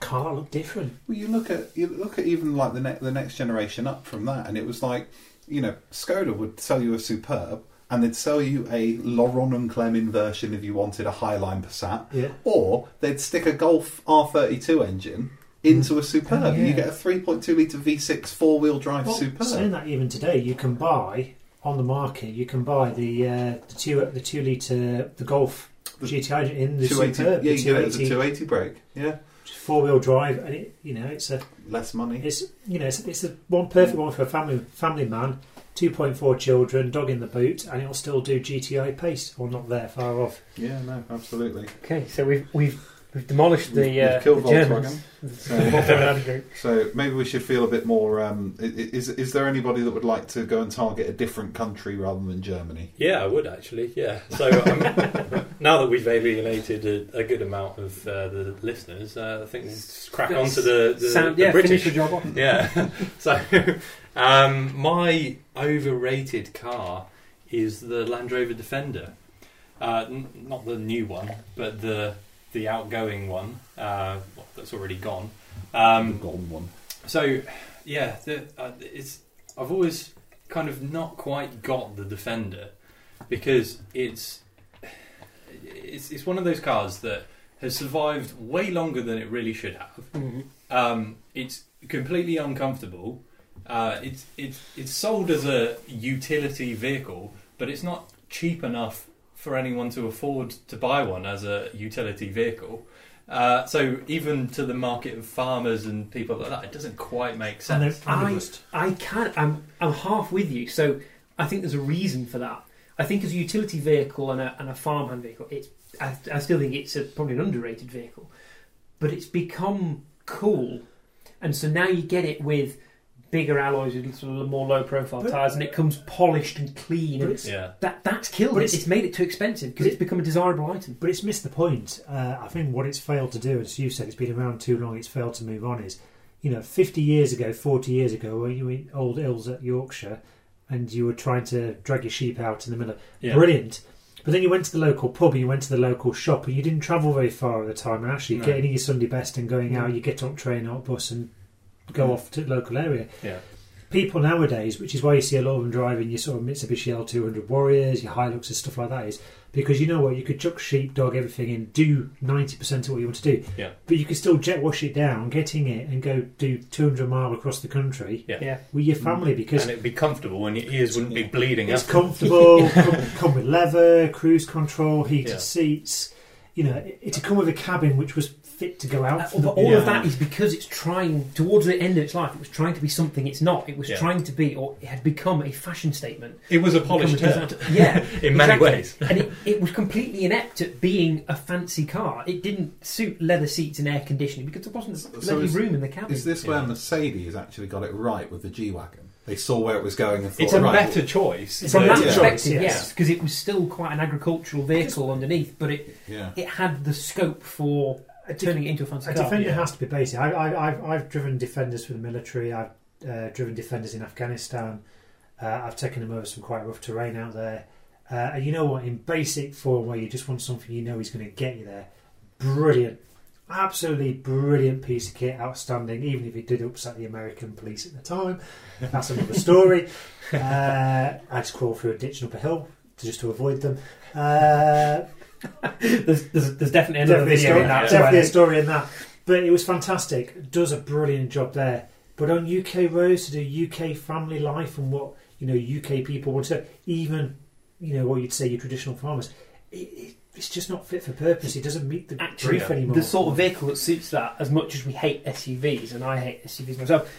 car looked different. Well, you look at you look at even like the next the next generation up from that, and it was like, you know, Skoda would sell you a Superb, and they'd sell you a Laurin and Klement version if you wanted a Highline Passat, Yeah. or they'd stick a Golf R32 engine into a Superb, Oh, and you get a 3.2 litre V6 four wheel drive Well, Superb. saying that even today, you can buy on the market. You can buy the uh, the two the two liter the Golf The GTI in the Superb, yeah, the you get it as a 280 280 brake, yeah, four wheel drive, and it you know it's a less money. It's you know it's, it's a one perfect one for a family family man 2.4 children, dog in the boot, and it'll still do GTI pace, or not there, far off. Yeah, no, absolutely. Okay, so we've we've we've demolished the, We've- uh, we've killed the Germans. Volkswagen. The Volkswagen So maybe we should feel a bit more. Um, i- i- is is there anybody that would like to go and target a different country rather than Germany? Yeah, I would actually. Yeah. So um, now that we've alienated a, a good amount of uh, the listeners, uh, I think we'll just crack on to the, the, Sound, the yeah, British. finish the job off. yeah. so, um, my overrated car is the Land Rover Defender. Uh, n- not the new one, but the the outgoing one uh, that's already gone. Um, the golden one. so, yeah, the, uh, it's. I've always kind of not quite got the Defender because it's it's it's one of those cars that has survived way longer than it really should have. Mhm. Um, it's completely uncomfortable. Uh, it's it's it's sold as a utility vehicle, but it's not cheap enough for anyone to afford to buy one as a utility vehicle. Uh, so even to the market of farmers and people like that, it doesn't quite make sense. and they're I- I can. I'm. I'm half with you. So I think there's a reason for that. I think as a utility vehicle and a, and a farmhand vehicle, it's. I, I still think it's a, probably an underrated vehicle, but it's become cool, and so now you get it with bigger alloys with sort of more low profile But- tires, and it comes polished and clean. But And it's, yeah, that that's killed But it. it's- It's made it too expensive because but it's become a desirable item. but it's missed the point. Uh, I think what it's failed to do, as you said, it's been around too long. It's failed to move on. Is you know, 50 years ago, 40 years ago, when you were in Old Ills at Yorkshire, and you were trying to drag your sheep out in the middle of yeah. brilliant. But then you went to the local pub, and you went to the local shop, and you didn't travel very far at the time. And actually, No. getting your Sunday best and going out, you get on train or bus and go Mm. off to local area. Yeah. People nowadays, which is why you see a lot of them driving your sort of Mitsubishi L200 Warriors, your Hilux and stuff like that, is because you know what, you could chuck sheep, dog, everything in, do 90% of what you want to do. Yeah. But you could still jet wash it down, getting it, and go do 200 mile across the country Yeah. Yeah. with your family because and it'd be comfortable, and your ears wouldn't be bleeding. it's after. comfortable, come, come with leather, cruise control, heated Yeah. seats. You know, it, it'd come with a cabin which was fit to go out. Uh, but all Yeah. of that is because it's trying towards the end of its life. It was trying to be something it's not. It was Yeah. trying to be, or it had become a fashion statement. It was a polished Become a turd design- Yeah, in many ways. and it, it was completely inept at being a fancy car. It didn't suit leather seats and air conditioning because there wasn't So plenty is- room in the cabin. Is this where Yeah. Mercedes actually got it right with the G wagon? They saw where it was going and thought, It's a right, better choice. From than- that Yeah. perspective, Yes. yes, because it was still quite an agricultural vehicle underneath, but it, yeah. it had the scope for A def- turning it into a fancy A car. defender yeah. has to be basic. I, I, I've, I've driven defenders for the military. I've uh, driven defenders in Afghanistan. Uh, I've taken them over some quite rough terrain out there. Uh, and you know what? In basic form, where you just want something you know is going to get you there, brilliant, absolutely brilliant piece of kit, outstanding. Even if it did upset the American police at the time, that's another story. Uh, I just crawl through a ditch and up a hill to, just to avoid them. There's, there's, there's definitely another definitely a video story, in that. as definitely a story in that. But it was fantastic. Does a brilliant job there. But on UK roads to do UK family life and what you know UK people want to, even you know what you'd say your traditional farmers, it, it, it's just not fit for purpose. It doesn't meet the Actually, brief anymore. the sort of vehicle that suits that, as much as we hate SUVs, and I hate SUVs myself,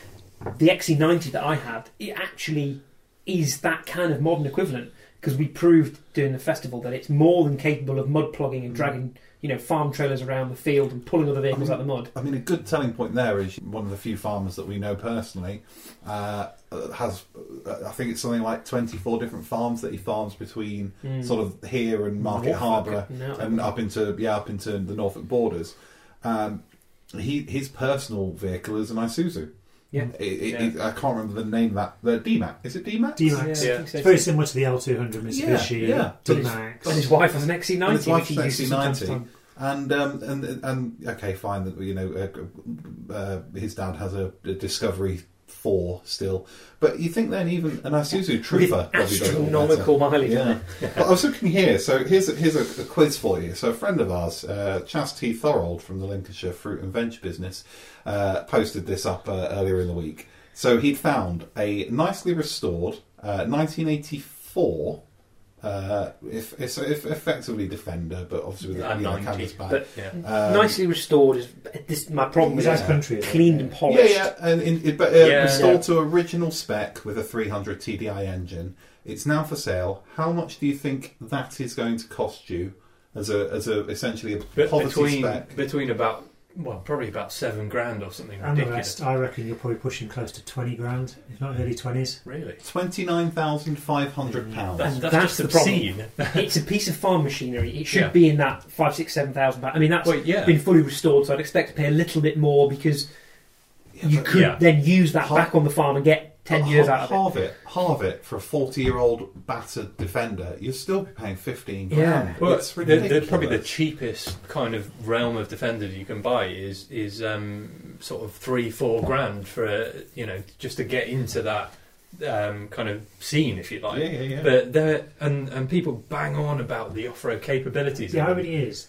the XC90 that I had, it actually is that kind of modern equivalent because we proved during the festival that it's more than capable of mud plugging and dragging, you know, farm trailers around the field and pulling other vehicles I out of the mud. I mean, a good telling point there is one of the few farmers that we know personally uh, has, uh, I think it's something like 24 different farms that he farms between Mm. sort of here and Market Harbour no, and up into yeah up into the Norfolk borders. Um, he his personal vehicle is an Isuzu. Yeah. It, it, Yeah. it- I can't remember the name of that. The D-Max. Is it DMAX? D-Max. Yeah, I Yeah. think so. It's very similar to the L200 Mitsubishi. yeah. But it's- D-Max. And his wife has an XC90, And his wife's which he uses from time to XC90. And um, and and okay, fine. That you know, uh, uh, his dad has a, a Discovery Four still, but you think then even an Isuzu Trooper With probably does it all better. astronomical mileage. Yeah. but I was looking here. So here's a, here's a, a quiz for you. So a friend of ours, uh, Chas T. Thorold from the Lincolnshire Fruit and Veg Business, uh, posted this up uh, earlier in the week. So he'd found a nicely restored uh, 1984 Uh, if it's if effectively defender, but obviously with And you know, canvas back. but Yeah. Um, nicely restored. Is this my problem with It's it? as country. Cleaned and polished. yeah, yeah, and in, it, but uh, Yeah. restored Yeah. to original spec with a 300 TDI engine. It's now for sale. How much do you think that is going to cost you as a as a essentially a poverty between spec? between about well, probably about seven grand or something And the ridiculous. rest, I reckon you're probably pushing close to 20 grand, if not early 20s. Really? Twenty nine thousand five hundred hmm. pounds. That's, that's, That's just the problem. obscene. it's a piece of farm machinery. It should Yeah. be in that five, six, seven thousand pounds. I mean, that's Well, yeah. been fully restored, so I'd expect to pay a little bit more because you could Yeah. then use that Har- back on the farm and get ten years out of it. halve it. Halve it for a forty-year-old battered defender. You'll still be paying fifteen Yeah. grand. Well, it's the, ridiculous. the, probably the cheapest kind of realm of defender you can buy is is um, sort of three four grand for a, you know just to get into that um, kind of scene if you like. yeah, yeah, yeah. But there and and people bang on about the off road capabilities. Yeah, of how them. many years?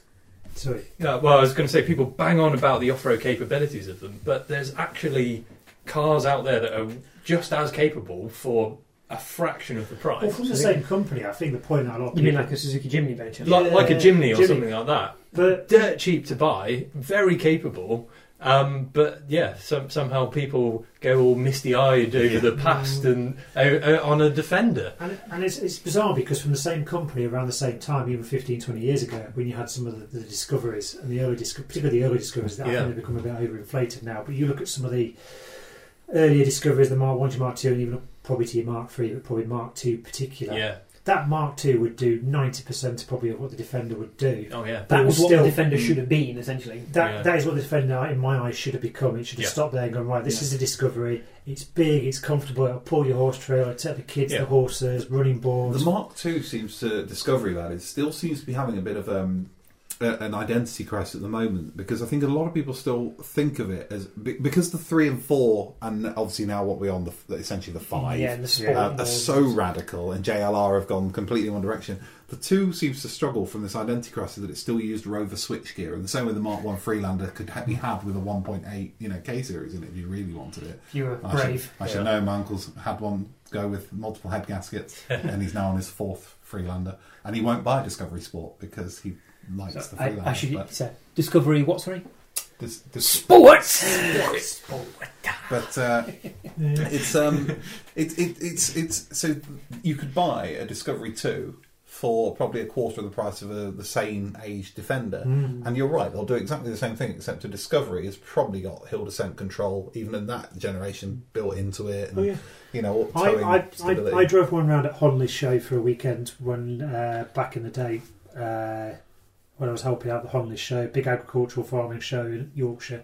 Sorry. Yeah, well, I was going to say people bang on about the off road capabilities of them, but there's actually cars out there that are just as capable for a fraction of the price. Well, from the same company, I think the point that a lot You mean like a Suzuki Jimny venture? like, like a Yeah, Jimny or Jimny. something like that. But dirt cheap to buy, very capable. Um, but yeah, some, somehow people go all misty-eyed over Yeah. the past and uh, uh, on a defender. And, and it's, it's bizarre because from the same company around the same time, even 15, 20 years ago, when you had some of the, the discoveries and the early, disco- particularly the early discoveries, that I Yeah. think they've become a bit overinflated now. But you look at some of the earlier discoveries, the Mark 1 to Mark 2, and even probably to your Mark 3, but probably Mark 2 particular. Yeah. That Mark 2 would do 90% probably of what the Defender would do. Oh yeah. That it was was what still- the defender should have been, essentially. That Yeah. that is what the Defender, in my eyes, should have become. It should have Yeah. stopped there and gone right. This Yeah. is a discovery. It's big. It's comfortable. It'll pull your horse trailer, take the kids, Yeah. the horses, running boards. The Mark II seems to Discovery it still seems to be having a bit of um, a, an identity crisis at the moment because I think a lot of people still think of it as because the three and four and obviously now what we're on the essentially the five Yeah, the uh, are so radical and JLR have gone completely in one direction. The two seems to struggle from this identity crisis that it still used Rover switchgear, and the same way the Mark One Freelander could be had with a 1.8 you know K series in it if you really wanted it. You were I should, brave. I should know my uncle's had one go with multiple head gaskets, and he's now on his fourth Freelander, and he won't buy a Discovery Sport because he likes So the I, Freelander. I should but, say Discovery. What? Sorry. this, this, Sports. but uh, it's um, it, it, it's it's so you could buy a Discovery Two for probably a quarter of the price of a, the same age Defender. Mm. And you're right, they'll do exactly the same thing, except a Discovery has probably got hill descent control, even in that generation, built into it. And, Oh yeah. You know, I, I, I. I drove one around at Honley Show for a weekend when uh, back in the day uh, when I was helping out the Honley Show, big agricultural farming show in Yorkshire,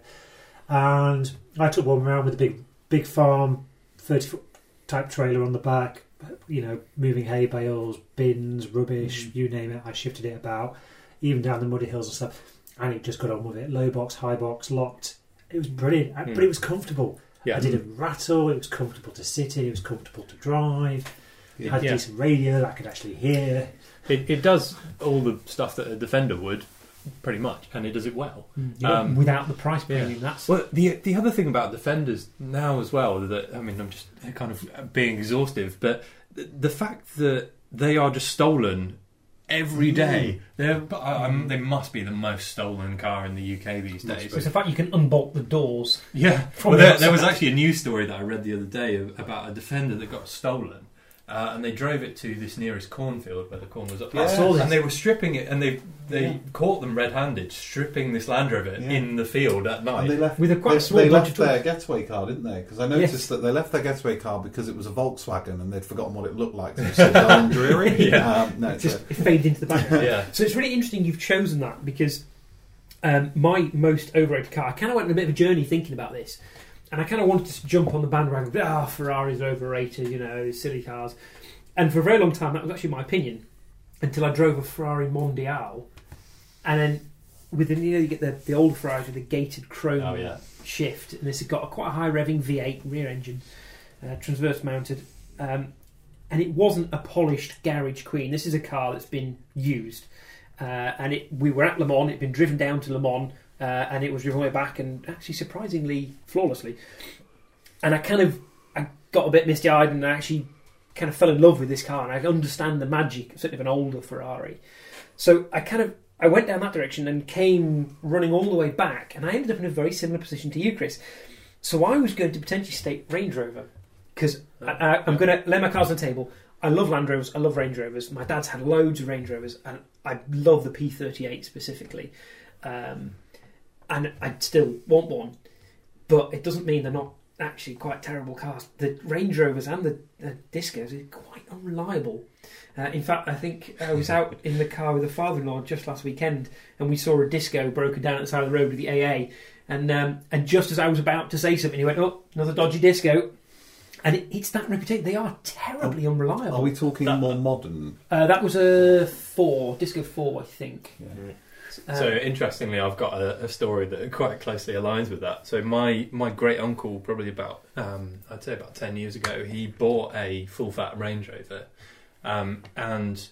and I took one around with a big big farm, thirty foot type trailer on the back, you know, moving hay bales, bins, rubbish, you name it. I shifted it about, even down the muddy hills and stuff, and it just got on with it. Low box, high box, locked. It was brilliant, Mm. but it was comfortable. Yeah. I didn't rattle. It was comfortable to sit in. It was comfortable to drive. It had Yeah. decent radio that I could actually hear. It, it does all the stuff that a defender would, pretty much, and it does it well. Um, Without the price yeah. premium. That's Well, the the other thing about defenders now as well that I mean I'm just kind of being exhaustive, but the, the fact that they are just stolen every day. They're um, they must be the most stolen car in the UK these days. be. it's the fact you can unbolt the doors. Yeah, From well, the there, there was actually a news story that I read the other day about a defender that got stolen. Uh, and they drove it to this nearest cornfield where the corn was up. Yeah. I saw this. And they were stripping it, and they they Yeah. caught them red-handed, stripping this Land Rover Yeah. in the field at night. And they left With a quite they, small they left their getaway car, didn't they? Because I noticed that they left their getaway car because it was a Volkswagen and they'd forgotten what it looked like. So it was so dull and dreary. Yeah. Um, no, It it's just it faded into the background. yeah, So it's really interesting you've chosen that because um, my most overrated car. I kind of went on a bit of a journey thinking about this, and I kind of wanted to jump on the bandwagon. Ah, Ferrari's are overrated, you know, silly cars. And for a very long time, that was actually my opinion until I drove a Ferrari Mondial, and then within you know you get the the old Ferraris with the gated chrome oh yeah, shift, and this has got a quite a high revving V8 rear engine, uh, transverse mounted, um, and it wasn't a polished garage queen. This is a car that's been used, uh, and it we were at Le Mans. It'd been driven down to Le Mans, uh, and it was driven way back, and actually surprisingly flawlessly. And I kind of I got a bit misty eyed, and I actually kind of fell in love with this car, and I understand the magic certainly of an older Ferrari. So I kind of I went down that direction and came running all the way back, and I ended up in a very similar position to you, Chris. So I was going to potentially state Range Rover because I'm going to lay my cards on the table. I love Land Rovers. I love Range Rovers. My dad's had loads of Range Rovers, and I love the P38 specifically. Um, and I still want one, but it doesn't mean they're not actually quite terrible cars. The Range Rovers and the, the Discos are quite unreliable. Uh, in fact, I think I was out in the car with a father-in-law just last weekend, and we saw a Disco broken down at the side of the road with the AA. And um, and just as I was about to say something, he went, "Oh, another dodgy Disco." And it, it's that reputation. They are terribly unreliable. Are we talking That- more modern? Uh, that was a four, Disco four, I think. Uh, So interestingly, I've got a, a story that quite closely aligns with that. So my my great uncle, probably about um, I'd say about ten years ago, he bought a full fat Range Rover, um, and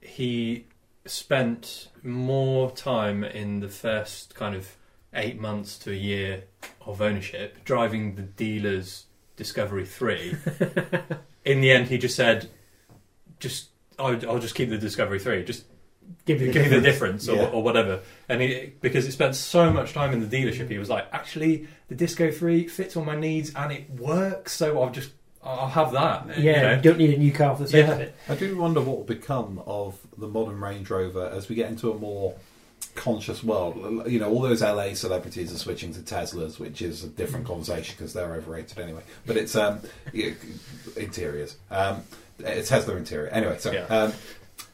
he spent more time in the first kind of eight months to a year of ownership driving the dealer's Discovery Three. in the end, he just said, "Just I'll, I'll just keep the Discovery Three. Just give you give the me the difference. difference or, Yeah. or whatever. And he, because he spent so much time in the dealership, he was like, actually, the Disco Three fits all my needs and it works. So I'll just I'll have that. you Yeah, know. you don't need a new car for the sake Yeah. of it. I do wonder what will become of the modern Range Rover as we get into a more conscious world. You know, all those LA celebrities are switching to Teslas, which is a different conversation because they're overrated anyway. But it's um, interiors. Um, it's Tesla interior anyway. So Yeah. um,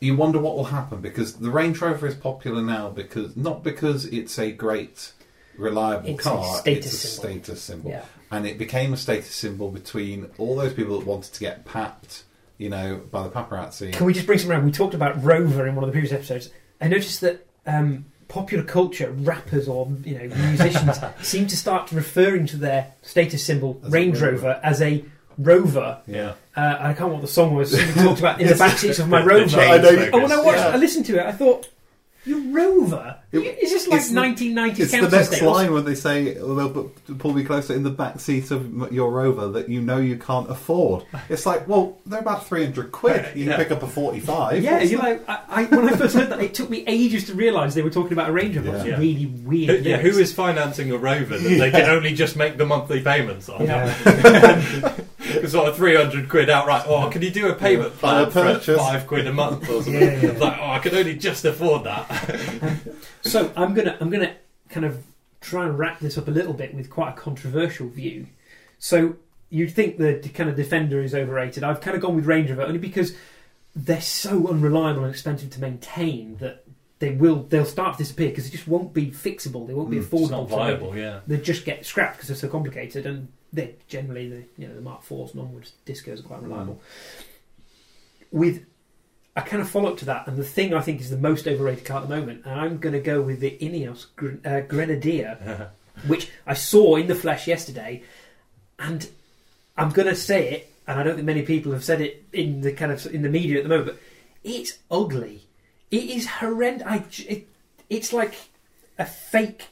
you wonder what will happen because the Range Rover is popular now because not because it's a great reliable It's a car. status it's a symbol. status symbol Yeah. and it became a status symbol between all those people that wanted to get papped, you know, by the paparazzi. Can we just bring some around? We talked about Rover in one of the previous episodes. I noticed that um, popular culture, rappers or you know musicians, seem to start referring to their status symbol As Range. Rover as a Rover. Yeah. Uh, I can't remember what the song was. We talked about in the back seats of my Rover. I know you- Oh, when I watched, Yeah. I listened to it. I thought, "You Rover? It- You- is this like it's 1990s It's the council next estates? line when they say they'll put- pull me closer in the back seat of your Rover that you know you can't afford. It's like, well, they're about three hundred quid. You Yeah. can pick up a forty-five. Yeah, What's you're the- like, I, I, when I first heard that, it took me ages to realise they were talking about a Range Rover. That's Yeah. really Who, weird. yeah, who lyrics. is financing a Rover that they can only just make the monthly payments on? Yeah. It's sort of 300 quid outright. Oh, can you do a payment plan for purchase. five quid a month or something? Yeah. It's like, oh, I can only just afford that. So I'm gonna I'm gonna kind of try and wrap this up a little bit with quite a controversial view. So you'd think the d- kind of Defender is overrated. I've kind of gone with Range Rover only because they're so unreliable and expensive to maintain that they will they'll start to disappear because it just won't be fixable. They won't be Mm, It's affordable. not to viable, yeah. They just get scrapped because they're so complicated, and they generally the you know the Mark Fours and onwards discos are quite reliable. With a kind of follow up to that, and the thing I think is the most overrated car at the moment, and I'm going to go with the Ineos Gren- uh, Grenadier, which I saw in the flesh yesterday, and I'm going to say it, and I don't think many people have said it in the kind of in the media at the moment, but it's ugly. It is horrendous. I, j- it, it's like a fake,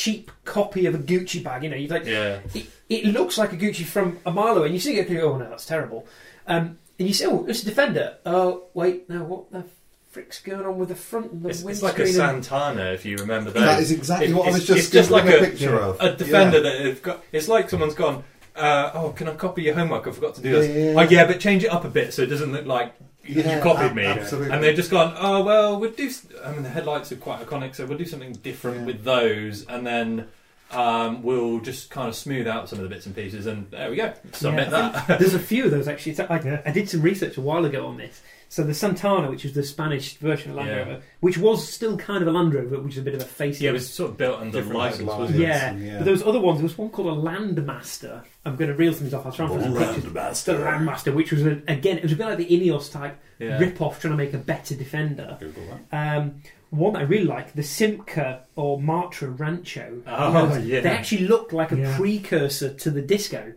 cheap copy of a Gucci bag. You know, you like yeah. it, it looks like a Gucci from a mile away, and you see it, go, "Oh no, that's terrible." Um, and you say, "Oh, it's a Defender." Oh, wait, no, what the frick's going on with the front and the It's, it's like a and- Santana, if you remember that. that is exactly It- what I was just, it's just like a a- picture of. a defender Yeah. that have got. It's like someone's gone. Uh, oh, can I copy your homework? I forgot to do Yeah, this. yeah, Oh yeah. yeah, but change it up a bit so it doesn't look like you Yeah, copied ab- me. absolutely. And they've just gone. Oh well, we'll do. s- I mean, the headlights are quite iconic, so we'll do something different Yeah. with those, and then. Um, we'll just kind of smooth out some of the bits and pieces, and there we go. Submit Yeah, I that. There's a few of those actually. So I, I did some research a while ago on this. So the Santana, which was the Spanish version of Land Yeah. Rover, which was still kind of a Land Rover, which is a bit of a face. yeah, it was sort of built under Different license, headlines. wasn't it? Yeah, Yeah. but there was other ones. There was one called a Landmaster. I'm going to reel some off. I'll try and find some pictures. The Landmaster, which was a, again, it was a bit like the Ineos type Yeah. rip-off, trying to make a better Defender. Google that. Um, one that I really like, the Simca or Matra Rancho. Oh, You yeah. They actually look like a Yeah. precursor to the Disco.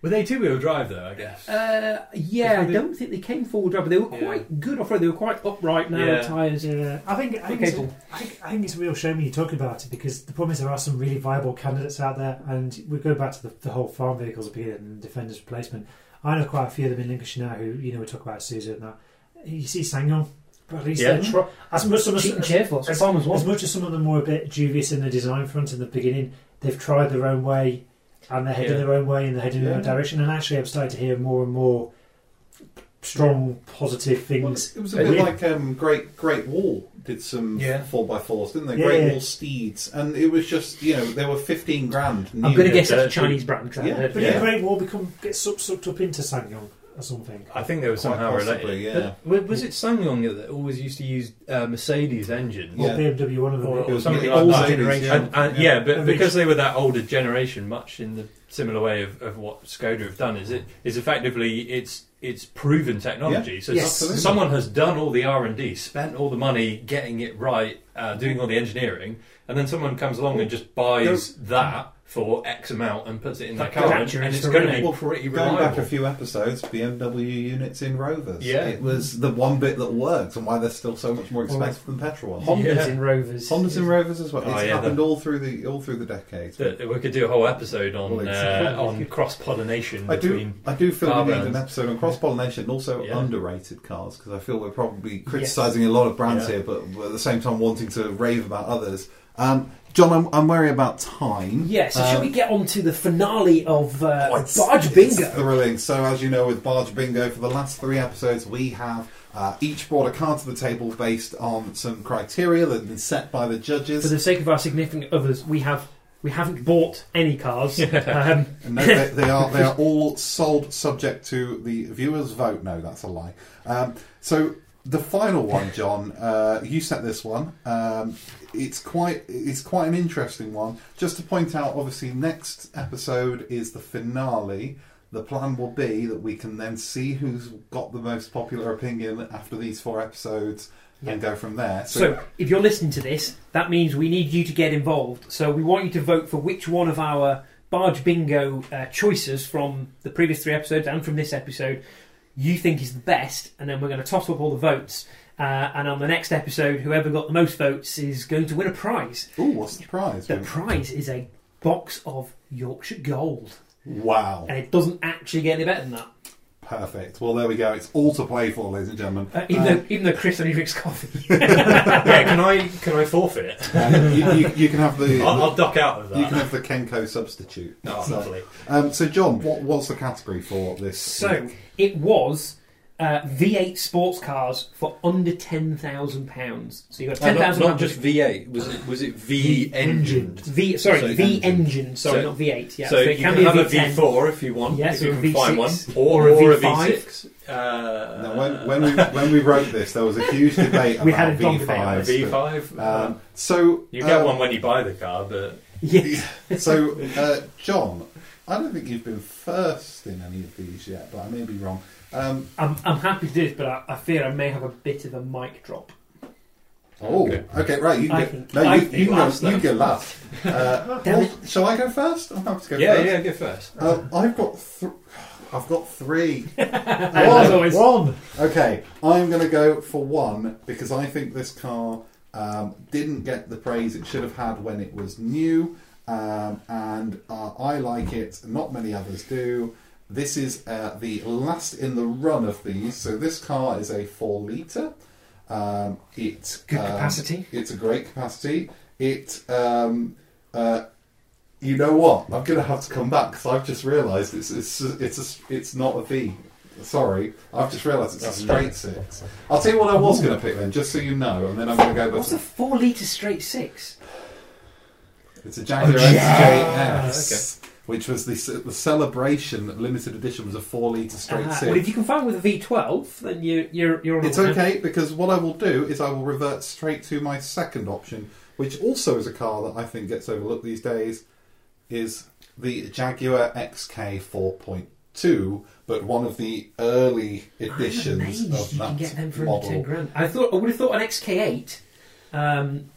Were they two-wheel drive though? I guess. Uh, yeah, I They- don't think they came forward drive, but they were Yeah. quite good off road. They were quite upright, narrow Yeah. tyres. Yeah, I think I think, it's, cool. I think I think it's a real shame when you talk about it because the problem is there are some really viable candidates out there, and we go back to the, the whole farm vehicles appeal and Defender's replacement. I know quite a few of them in Lincolnshire now who, you know, we talk about Susan and that. You see Ssangyong, but at least Yeah. try- as much some Cheap as, cheerful. That's as, as much as some of them were a bit dubious in the design front in the beginning, they've tried their own way and they're heading Yeah. their own way and they're heading in their own direction. And actually, I'm starting to hear more and more strong, positive Well, things. it was a bit yeah. like um, Great Great Wall did some Yeah. four by fours, didn't they? Yeah, Great yeah. Wall Steeds, and it was just you know there were fifteen grand. I'm going to guess Yeah, it's a Chinese brand Yeah. heard But of it. did Great Wall become get sucked, sucked up into Ssangyong or something? I think they were somehow possibly, related. yeah. But was it Ssangyong that always used to use uh, Mercedes engines? Or Yeah. BMW, one of them. Or, or something the like old that. generation. Yeah. And, and, yeah, but And because they were that older generation, much in the similar way of, of what Skoda have done, is it is effectively it's it's proven technology. So Yes. someone has done all the R and D, spent all the money getting it right, uh, doing all the engineering, and then someone comes along and just buys that for X amount and puts it in their That car, and, capture and is it's for going to Renault. be Well, pretty Going reliable. back a few episodes, BMW units in Rovers. Yeah. it was the one bit that worked, and why they're still so much more expensive than petrol ones. Hondas Yeah. in Rovers. Hondas and Rovers as well. Oh, it's yeah, happened the- all through the all through the decades. That we could do a whole episode on Well, it's- uh, on cross pollination I do. between. I do feel car we need brands. an episode on cross pollination and also Yeah. underrated cars because I feel we're probably criticising a lot of brands Yeah. here, but at the same time wanting to rave about others. Um, John, I'm, I'm worried about time. Yes, so Um, shall we get on to the finale of uh, Oh, it's- Barge it's Bingo? thrilling. So, as you know, with Barge Bingo, for the last three episodes, we have uh, each brought a card to the table based on some criteria that have been set by the judges. For judges. the sake of our significant others, we have we haven't bought any cars. um, And no, they, they are they are all sold subject to the viewers' vote. No, that's a lie. Um, so the final one, John, uh, you set this one. Um, it's quite it's quite an interesting one. Just to point out, obviously, next episode is the finale. The plan will be that we can then see who's got the most popular opinion after these four episodes and go from there. so, if you're listening to this, that means we need you to get involved. So, we want you to vote for which one of our Barge Bingo uh, choices from the previous three episodes and from this episode you think is the best, and then we're going to toss up all the votes. Uh, and on the next episode, whoever got the most votes is going to win a prize. Ooh, what's the prize? The prize is a box of Yorkshire Gold, Wow. and it doesn't actually get any better than that. Perfect. Well, there we go. It's all to play for, ladies and gentlemen. Uh, even, Uh, though, even though Chris only drinks coffee. yeah, can I can I forfeit? uh, you, you, you can have the I'll, I'll duck out of that. you can have the Kenco substitute. Oh, So, lovely. um, so, John, what, what's the category for this? So week? it was uh, V8 sports cars for under ten thousand pounds. So you got Uh, ten not, thousand. not just V8. Was it was it V engined? V. Sorry, So V engine. engine. Sorry, So- not V8. Yeah, so, it you can can, be have a V10. V4 if you want, Yes, if you or a can find one, V6, or, or a or a V5. V6. Uh, Now, when, when we when we wrote this, there was a huge debate We about had a long debate on V5s. V5. Um, so you get uh, one when you buy the car, but Yes. So, uh, John, I don't think you've been first in any of these yet, but I may be wrong. Um, I'm, I'm happy to do this, but I, I fear I may have a bit of a mic drop. oh, okay. Okay. right. You can I go, think- no, I you, think you can last go, you then. go last. Uh, Damn well, shall I go first? I'm happy to go yeah, first. yeah, go first. Uh, I've got th- I've got three. As always. One. Okay, I'm going to go for one because I think this car um, didn't get the praise it should have had when it was new, um, and uh, I like it. Not many others do. This is uh, the last in the run of these. So this car is a four liter. Um, it Good um, capacity. It's a great capacity. It. Um, uh, you know what? I'm going to have to come back because I've just realised it's it's it's a, it's not a V. Sorry, I've just realised it's a straight six. I'll tell you what I was going to pick then, just so you know, and then I'm going to go. What's a four litre straight six? it's a Jaguar Oh. XJS, which was the the celebration limited edition was a four litre straight Uh, six. well, if you can find with a V12, then you, you're you're on It's okay because what I will do is I will revert straight to my second option, which also is a car that I think gets overlooked these days, is the Jaguar XK 4.2, but one of the early I'm editions of that can get them for under ten model. grand. I thought I would have thought an XK8, um,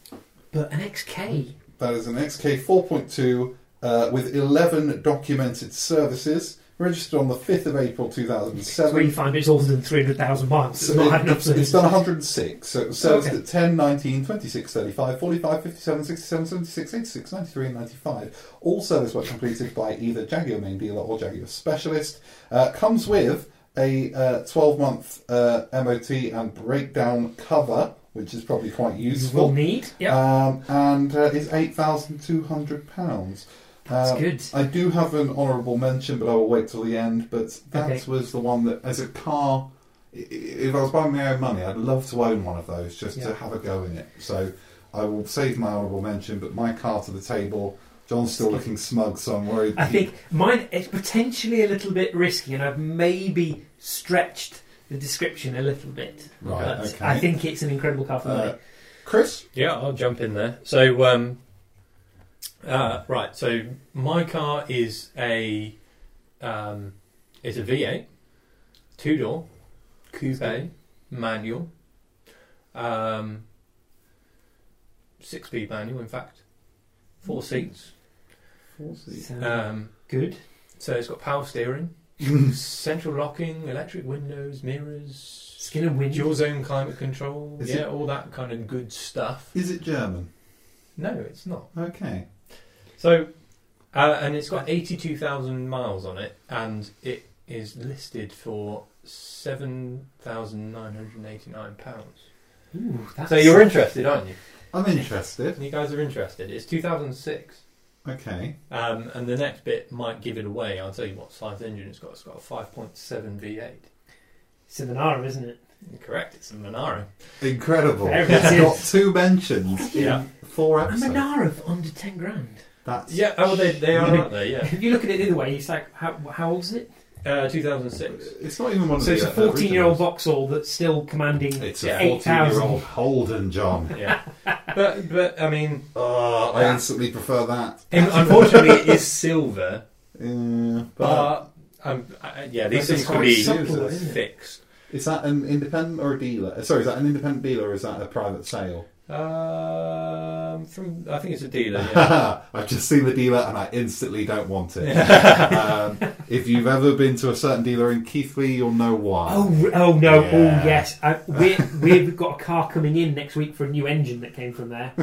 but an XK. That is an XK 4.2 uh, with 11 documented services. registered on the 5th of April So we 2007. find it's older than 300,000 miles. So It's not it- had enough it's, it's done 106. So it was serviced Okay. at 10, 19, 26, 35, 45, 57, 67, 76, 86, 93, and 95. All service work completed by either Jaguar main dealer or Jaguar specialist. Uh, comes with a uh, 12 month uh, MOT and breakdown cover, which is probably quite useful. You will need. Yeah, Um, and uh, is £8,200. That's Um, good. I do have an honourable mention, but I will wait till the end. But that Okay. was the one that, as a car, i- i- if I was buying my own money, I'd love to own one of those just Yeah. to have a go in it. So I will save my honourable mention, but my car to the table. John's still looking smug, so I'm worried. I think mine is potentially a little bit risky, and I've maybe stretched the description a little bit. Right, But okay. I think it's an incredible car for Uh, money. Chris, Yeah, I'll jump in there. So, um, uh, right. So my car is a um, it's a V8, two door, coupe, manual, um, six speed manual. In fact, four seats. So, Um, good. so it's got power steering, central locking, electric windows, mirrors, Skin and wind. dual zone climate control. Is yeah, it- all that kind of good stuff. is it German? No, it's not. Okay. So, uh, and it's got 82,000 miles on it, and it is listed for £7,989. Ooh, that's So you're interested, aren't you? I'm interested. You guys are interested. It's 2006. Okay. Um, and the next bit might give it away. I'll tell you what size engine it's got. It's got a 5.7 V8. It's a Monaro, isn't it? Correct, it's a Monaro. Incredible. There it It's is. got two mentions Yeah. in four A episodes. Monaro for under 10 grand. That's Yeah, oh, they, they are, aren't they? Yeah. If you look at it the other way, it's like, how, how old is it? Uh, 2006. It's not even one of So the it's a uh, 14 year old originals. Vauxhall that's still commanding. It's a 14 year 8,000. old Holden, John. Yeah. but, but, I mean, Oh, I instantly prefer that. unfortunately, it is silver. Yeah, but But um, I, yeah, these That's things can quite be subtle, isn't it? fixed. is that an independent or a dealer? Uh, Sorry, is that an independent dealer or is that a private sale? Um, from I think it's a dealer. Yeah. I've just seen the dealer and I instantly don't want it. um, if you've ever been to a certain dealer in Keighley, you'll know why. Oh, oh no! Yeah. Oh yes, uh, we we've got a car coming in next week for a new engine that came from there.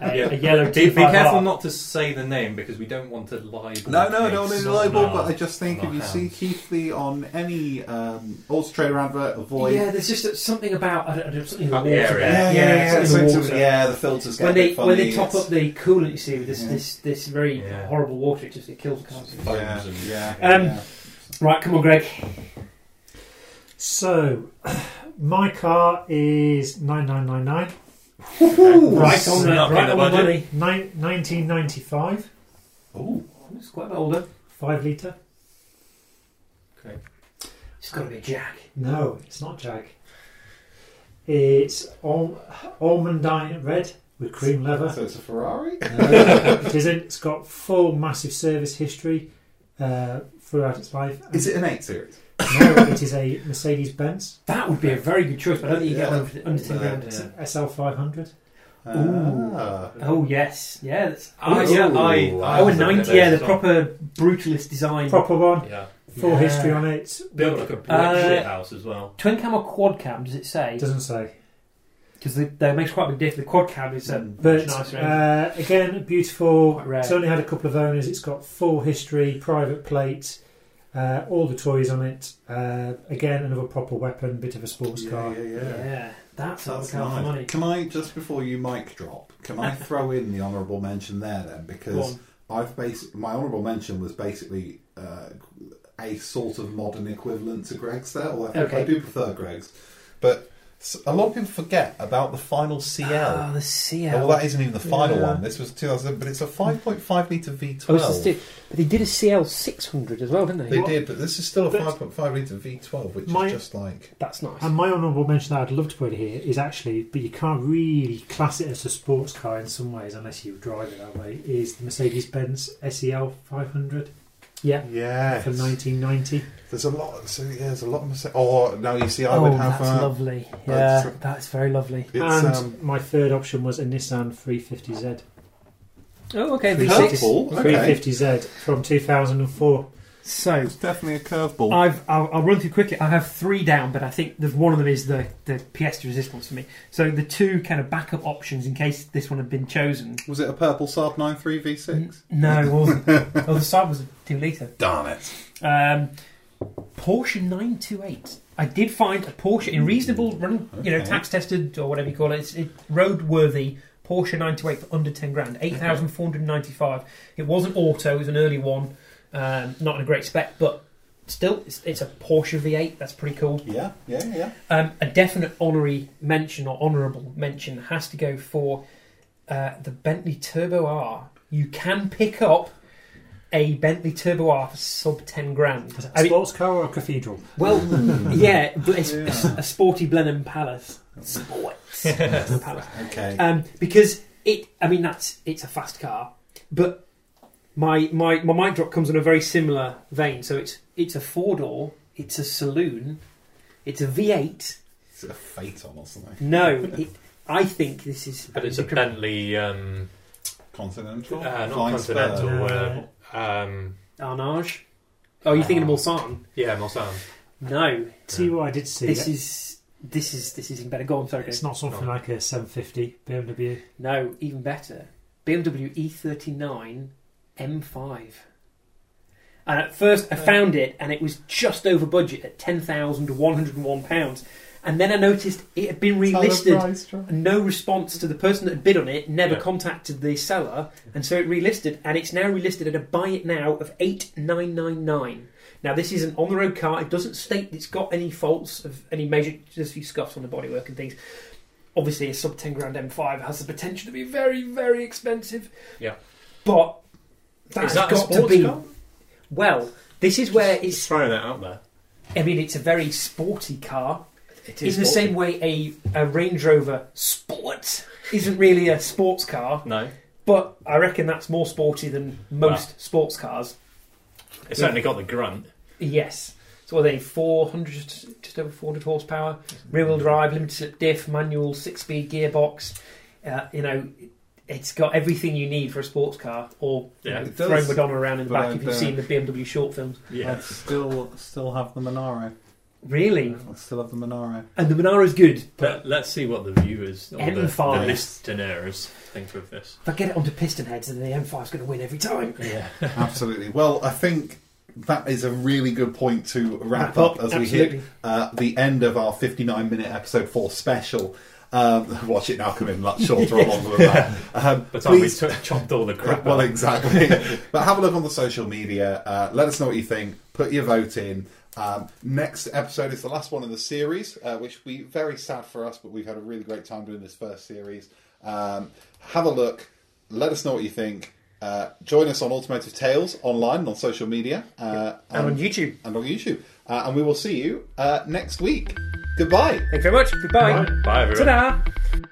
A, Yeah. a yellow be, be careful not to say the name because we don't want to libel. No, no, I case. don't want libel, No. but I just think if you see hands. Keighley on any um, Auto Trader advert, avoid. Yeah, there's just something about I don't, I don't, something in the About the water. area. there. yeah, something in something the to- water. yeah, the filters get When they funny. when they top it's- up the coolant, you see with this Yeah. this this very Yeah. horrible water, it just it kills the cars. Yeah, yeah, Um, yeah. Right, come on, Greg. So, my car is 9999, right on the right in the on the budget. money. nine, 1995, Oh, It's quite a bit older. 5 litre. Okay. It's got to be Jack. No, it's not Jag. It's al- almandine red with cream leather. so it's a Ferrari. No, it isn't. It's got full massive service history uh, throughout its life. Is it an eight series? No, it is a Mercedes Benz That would be a very good choice, but I don't think you get Yeah. one under ten grand. Yeah. SL500. Ah. Oh yes, yeah. That's, oh, yeah, Ooh. I, Oh, I a was ninety. Yeah, the those as proper brutalist design. Proper one, Yeah, full Yeah. history on it. built like a brick Uh, shit house as well. Twin cam or quad cam? Does it say? It doesn't say. Because that makes quite a big difference. The quad cam is um, But much nicer. engine. uh, again, beautiful. Quite rare. It's only had a couple of owners. It's got full history, private plate, uh, all the toys on it. Uh, again, another proper weapon, bit of a sports Yeah, car. yeah, yeah. yeah, that's, That's the car for nice. money. Can I just before you mic drop? Can I throw in the honourable mention there then? Go Because on. I've basic my honourable mention was basically uh, a sort of modern equivalent to Greg's there. Although I, think Okay. I do prefer Greg's, but a lot of people forget about the final CL. Oh, ah, the CL. Oh, well, that isn't even the final Yeah. one. This was 2000, but it's a 5.5 litre V12. Oh, it's the but they did a CL six hundred as well, didn't they? they did, but this is still a 5.5 litre V12, which My- is just like. That's nice. And my honourable mention that I'd love to put here is actually, but you can't really class it as a sports car in some ways unless you drive it that way, is the Mercedes Benz SEL 500 yeah. Yeah. from 1990. There's a lot. So yeah, there's a lot of mistakes. Oh, now you see, I oh, would have. that's uh, lovely. that's Yeah, tr- that's very lovely. And um, my third option was a Nissan 350Z. Oh, okay. Purple? V6. Okay. 350Z from 2004. So It's definitely a curveball. I've I'll, I'll run through quickly. I have three down, but I think there's one of them is the the pièce de resistance for me. So the two kind of backup options in case this one had been chosen. Was it a purple Saab 93 V6? No, it wasn't. oh, the Saab was a two litre. Darn it. Um, Porsche 928. I did find a Porsche in reasonable running, you know, tax tested or whatever you call it. It's it, roadworthy Porsche 928 for under 10 grand, 8,495. It wasn't auto, it was an early one, um, not in a great spec, but still, it's, it's a Porsche V8. That's pretty cool. Yeah, yeah, yeah. Um, a definite honorary mention or honourable mention has to go for uh, the Bentley Turbo R. You can pick up a Bentley Turbo R for sub 10 grand. Is it I a mean, sports car or a cathedral? well, yeah, it's, Yeah. it's a sporty Blenheim Palace. Sports Palace. Okay. Um, because it, I mean, that's it's a fast car, but my my my mic drop comes in a very similar vein. So it's it's a four door, it's a saloon, it's a V8. It's a Phaeton or something. No, it, I think this is. But it's a Bentley, um, Continental? uh, not Flying Spur. Continental. Uh, um, Arnage. Oh, you're thinking of Mulsanne? yeah, Mulsanne. No, See what I did see. this it. is this is this is even better. Go on, sorry. It's Dave. not something like a 750 BMW. No, even better. BMW E39 M5. And at first, I found it, and it was just over budget at ten thousand one hundred and one pounds. And then I noticed it had been relisted. No response to the person that had bid on it. Never Yeah. contacted the seller, and so it relisted. And it's now relisted at a buy it now of eight nine nine nine. Now this is an on the road car. It doesn't state it's got any faults of any major. Just a few scuffs on the bodywork and things. Obviously, a sub ten grand M5 has the potential to be very very expensive. Yeah. but that's that got to be. car? Well, this is where Just it's. throwing that out there. I mean, it's a very sporty car. It is In the same way, a, a Range Rover Sport isn't really a sports car, No, but I reckon that's more sporty than most sports cars. it's certainly got the grunt. Yes. So are they 400, just over 400 horsepower, rear wheel drive, limited slip diff, manual, six speed gearbox. Uh, you know, it's got everything you need for a sports car, or you know, it does, throwing Madonna around in the but back if you've uh, seen the BMW short films. Yeah. I still still have the Monaro. Really? I still have the Monaro. And the Monaro's good, but But let's see what the viewers or the, M5. the listeners think of this. if I get it onto PistonHeads, then the M5's going to win every time. Yeah. Absolutely. Well, I think that is a really good point to wrap Wrap up up, as we hit uh, the end of our 59 minute episode 4 special. Um, watch it now come in much shorter or longer than that. Um, By the time we please- t- chopped all the crap well, exactly. but have a look on the social media. Uh, let us know what you think. Put your vote in. Um, next episode is the last one in the series, uh, which we very sad for us, but we've had a really great time doing this first series. Um, have a look. Let us know what you think. Uh, join us on Automotive Tales online and on social media uh, And on YouTube. and on YouTube. Uh, and we will see you uh, next week. Goodbye. Thank you very much. Goodbye. Bye, everyone. Ta-da!